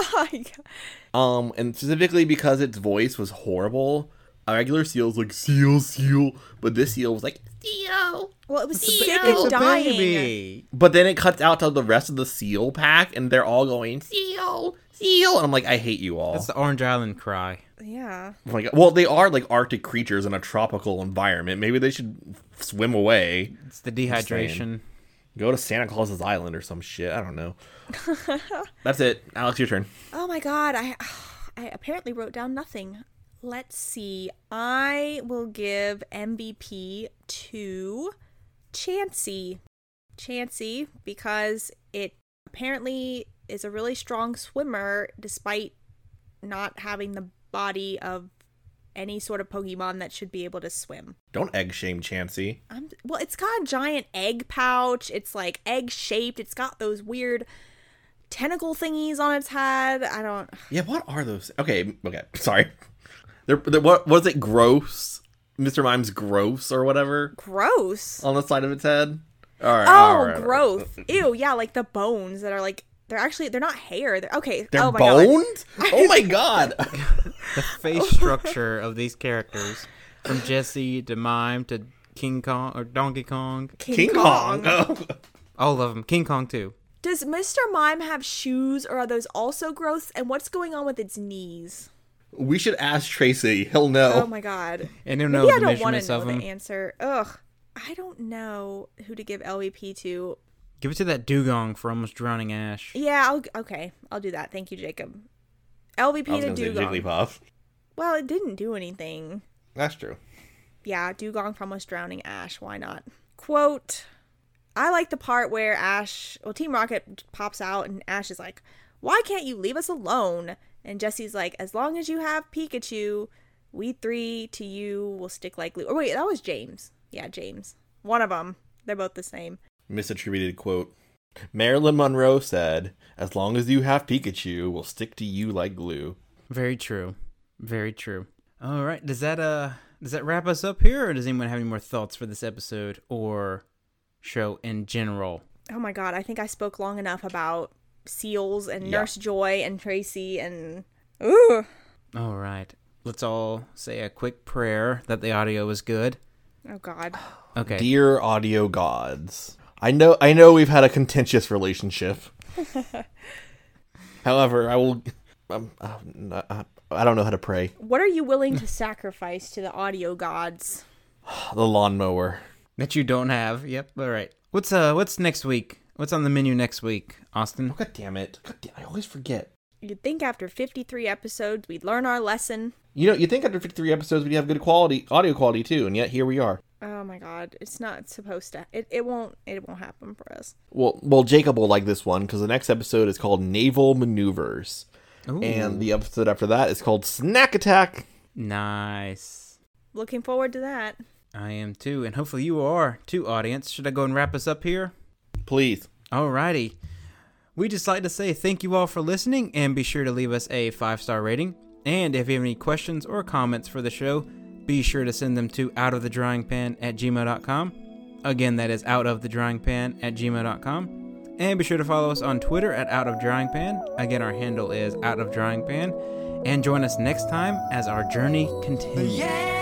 Um, and specifically because its voice was horrible. A regular seal's like seal, seal, but this seal was like seal. well, it was sick It's and a dying. But then it cuts out to the rest of the seal pack, and they're all going seal, seal, and I'm like, I hate you all. That's the Orange Island cry. Yeah. Oh my God. Well, they are like Arctic creatures in a tropical environment. Maybe they should swim away, It's the dehydration. go to Santa Claus's island or some shit. I don't know. That's it. Alex, your turn. Oh my god, I I apparently wrote down nothing. Let's see. I will give MVP to Chansey. Chansey because it apparently is a really strong swimmer despite not having the body of any sort of Pokemon that should be able to swim. Don't egg shame Chansey. I'm, well, it's got a giant egg pouch. It's like egg shaped. It's got those weird tentacle thingies on its head. I don't. Yeah, what are those? Okay, okay. Sorry. They're, they're what was it? Gross. Mr. Mime's gross or whatever Gross. on the side of its head. All right. Oh, all right. growth. Ew, yeah, like the bones that are like They're actually they're not hair. They're okay. They're oh my god. bones? Oh my god. The face structure of these characters, from Jessie to Mime to King Kong or Donkey Kong, King Kong. Oh. all of them. King Kong too. Does Mr. Mime have shoes or are those also growths? And what's going on with its knees? We should ask Tracy. He'll know. Oh my god. And you know Maybe I don't want to know the answer. Ugh. I don't know who to give LVP to. Give it to that Dewgong for almost drowning Ash. Yeah, I'll okay. I'll do that. Thank you, Jacob. LVP to gonna Dewgong. Jigglypuff. Well, it didn't do anything. That's true. Yeah, Dewgong from almost drowning Ash. Why not? Quote I like the part where Ash, well, Team Rocket pops out and Ash is like, Why can't you leave us alone? And Jessie's like, As long as you have Pikachu, we three to you will stick like glue. Or wait, that was James. Yeah, James. One of them. They're both the same. Misattributed quote. Marilyn Monroe said, As long as you have Pikachu, we'll stick to you like glue. Very true. Very true. All right. Does that uh does that wrap us up here, or does anyone have any more thoughts for this episode or show in general? Oh my god, I think I spoke long enough about Seals and Yeah. Nurse Joy and Tracy and. Ooh. All right. Let's all say a quick prayer that the audio was good. Oh god. Okay. Dear audio gods, I know I know we've had a contentious relationship. However, I will. Um, uh, I don't know how to pray. What are you willing to sacrifice to the audio gods? The lawnmower. That you don't have. Yep. All right. What's uh what's next week? What's on the menu next week, Austin? Oh, god damn it! God damn, I always forget. You'd think after 53 episodes we'd learn our lesson. You know, you think after 53 episodes we'd have good quality audio quality too, and yet here we are. Oh my god, it's not supposed to. It, it won't it won't happen for us. Well, well, Jacob will like this one because the next episode is called Navel Maneuvers, Ooh, and the episode after that is called Snack Attack. nice. Looking forward to that. I am too, and hopefully you are too, audience. Should I go and wrap us up here? Please. Alrighty. We just like to say thank you all for listening and be sure to leave us a five star rating. And if you have any questions or comments for the show, be sure to send them to outofthedryingpan at gmail.com. Again, that is outofthedryingpan at gmail.com. And be sure to follow us on Twitter at outofdryingpan. Again, our handle is outofdryingpan. And join us next time as our journey continues. You've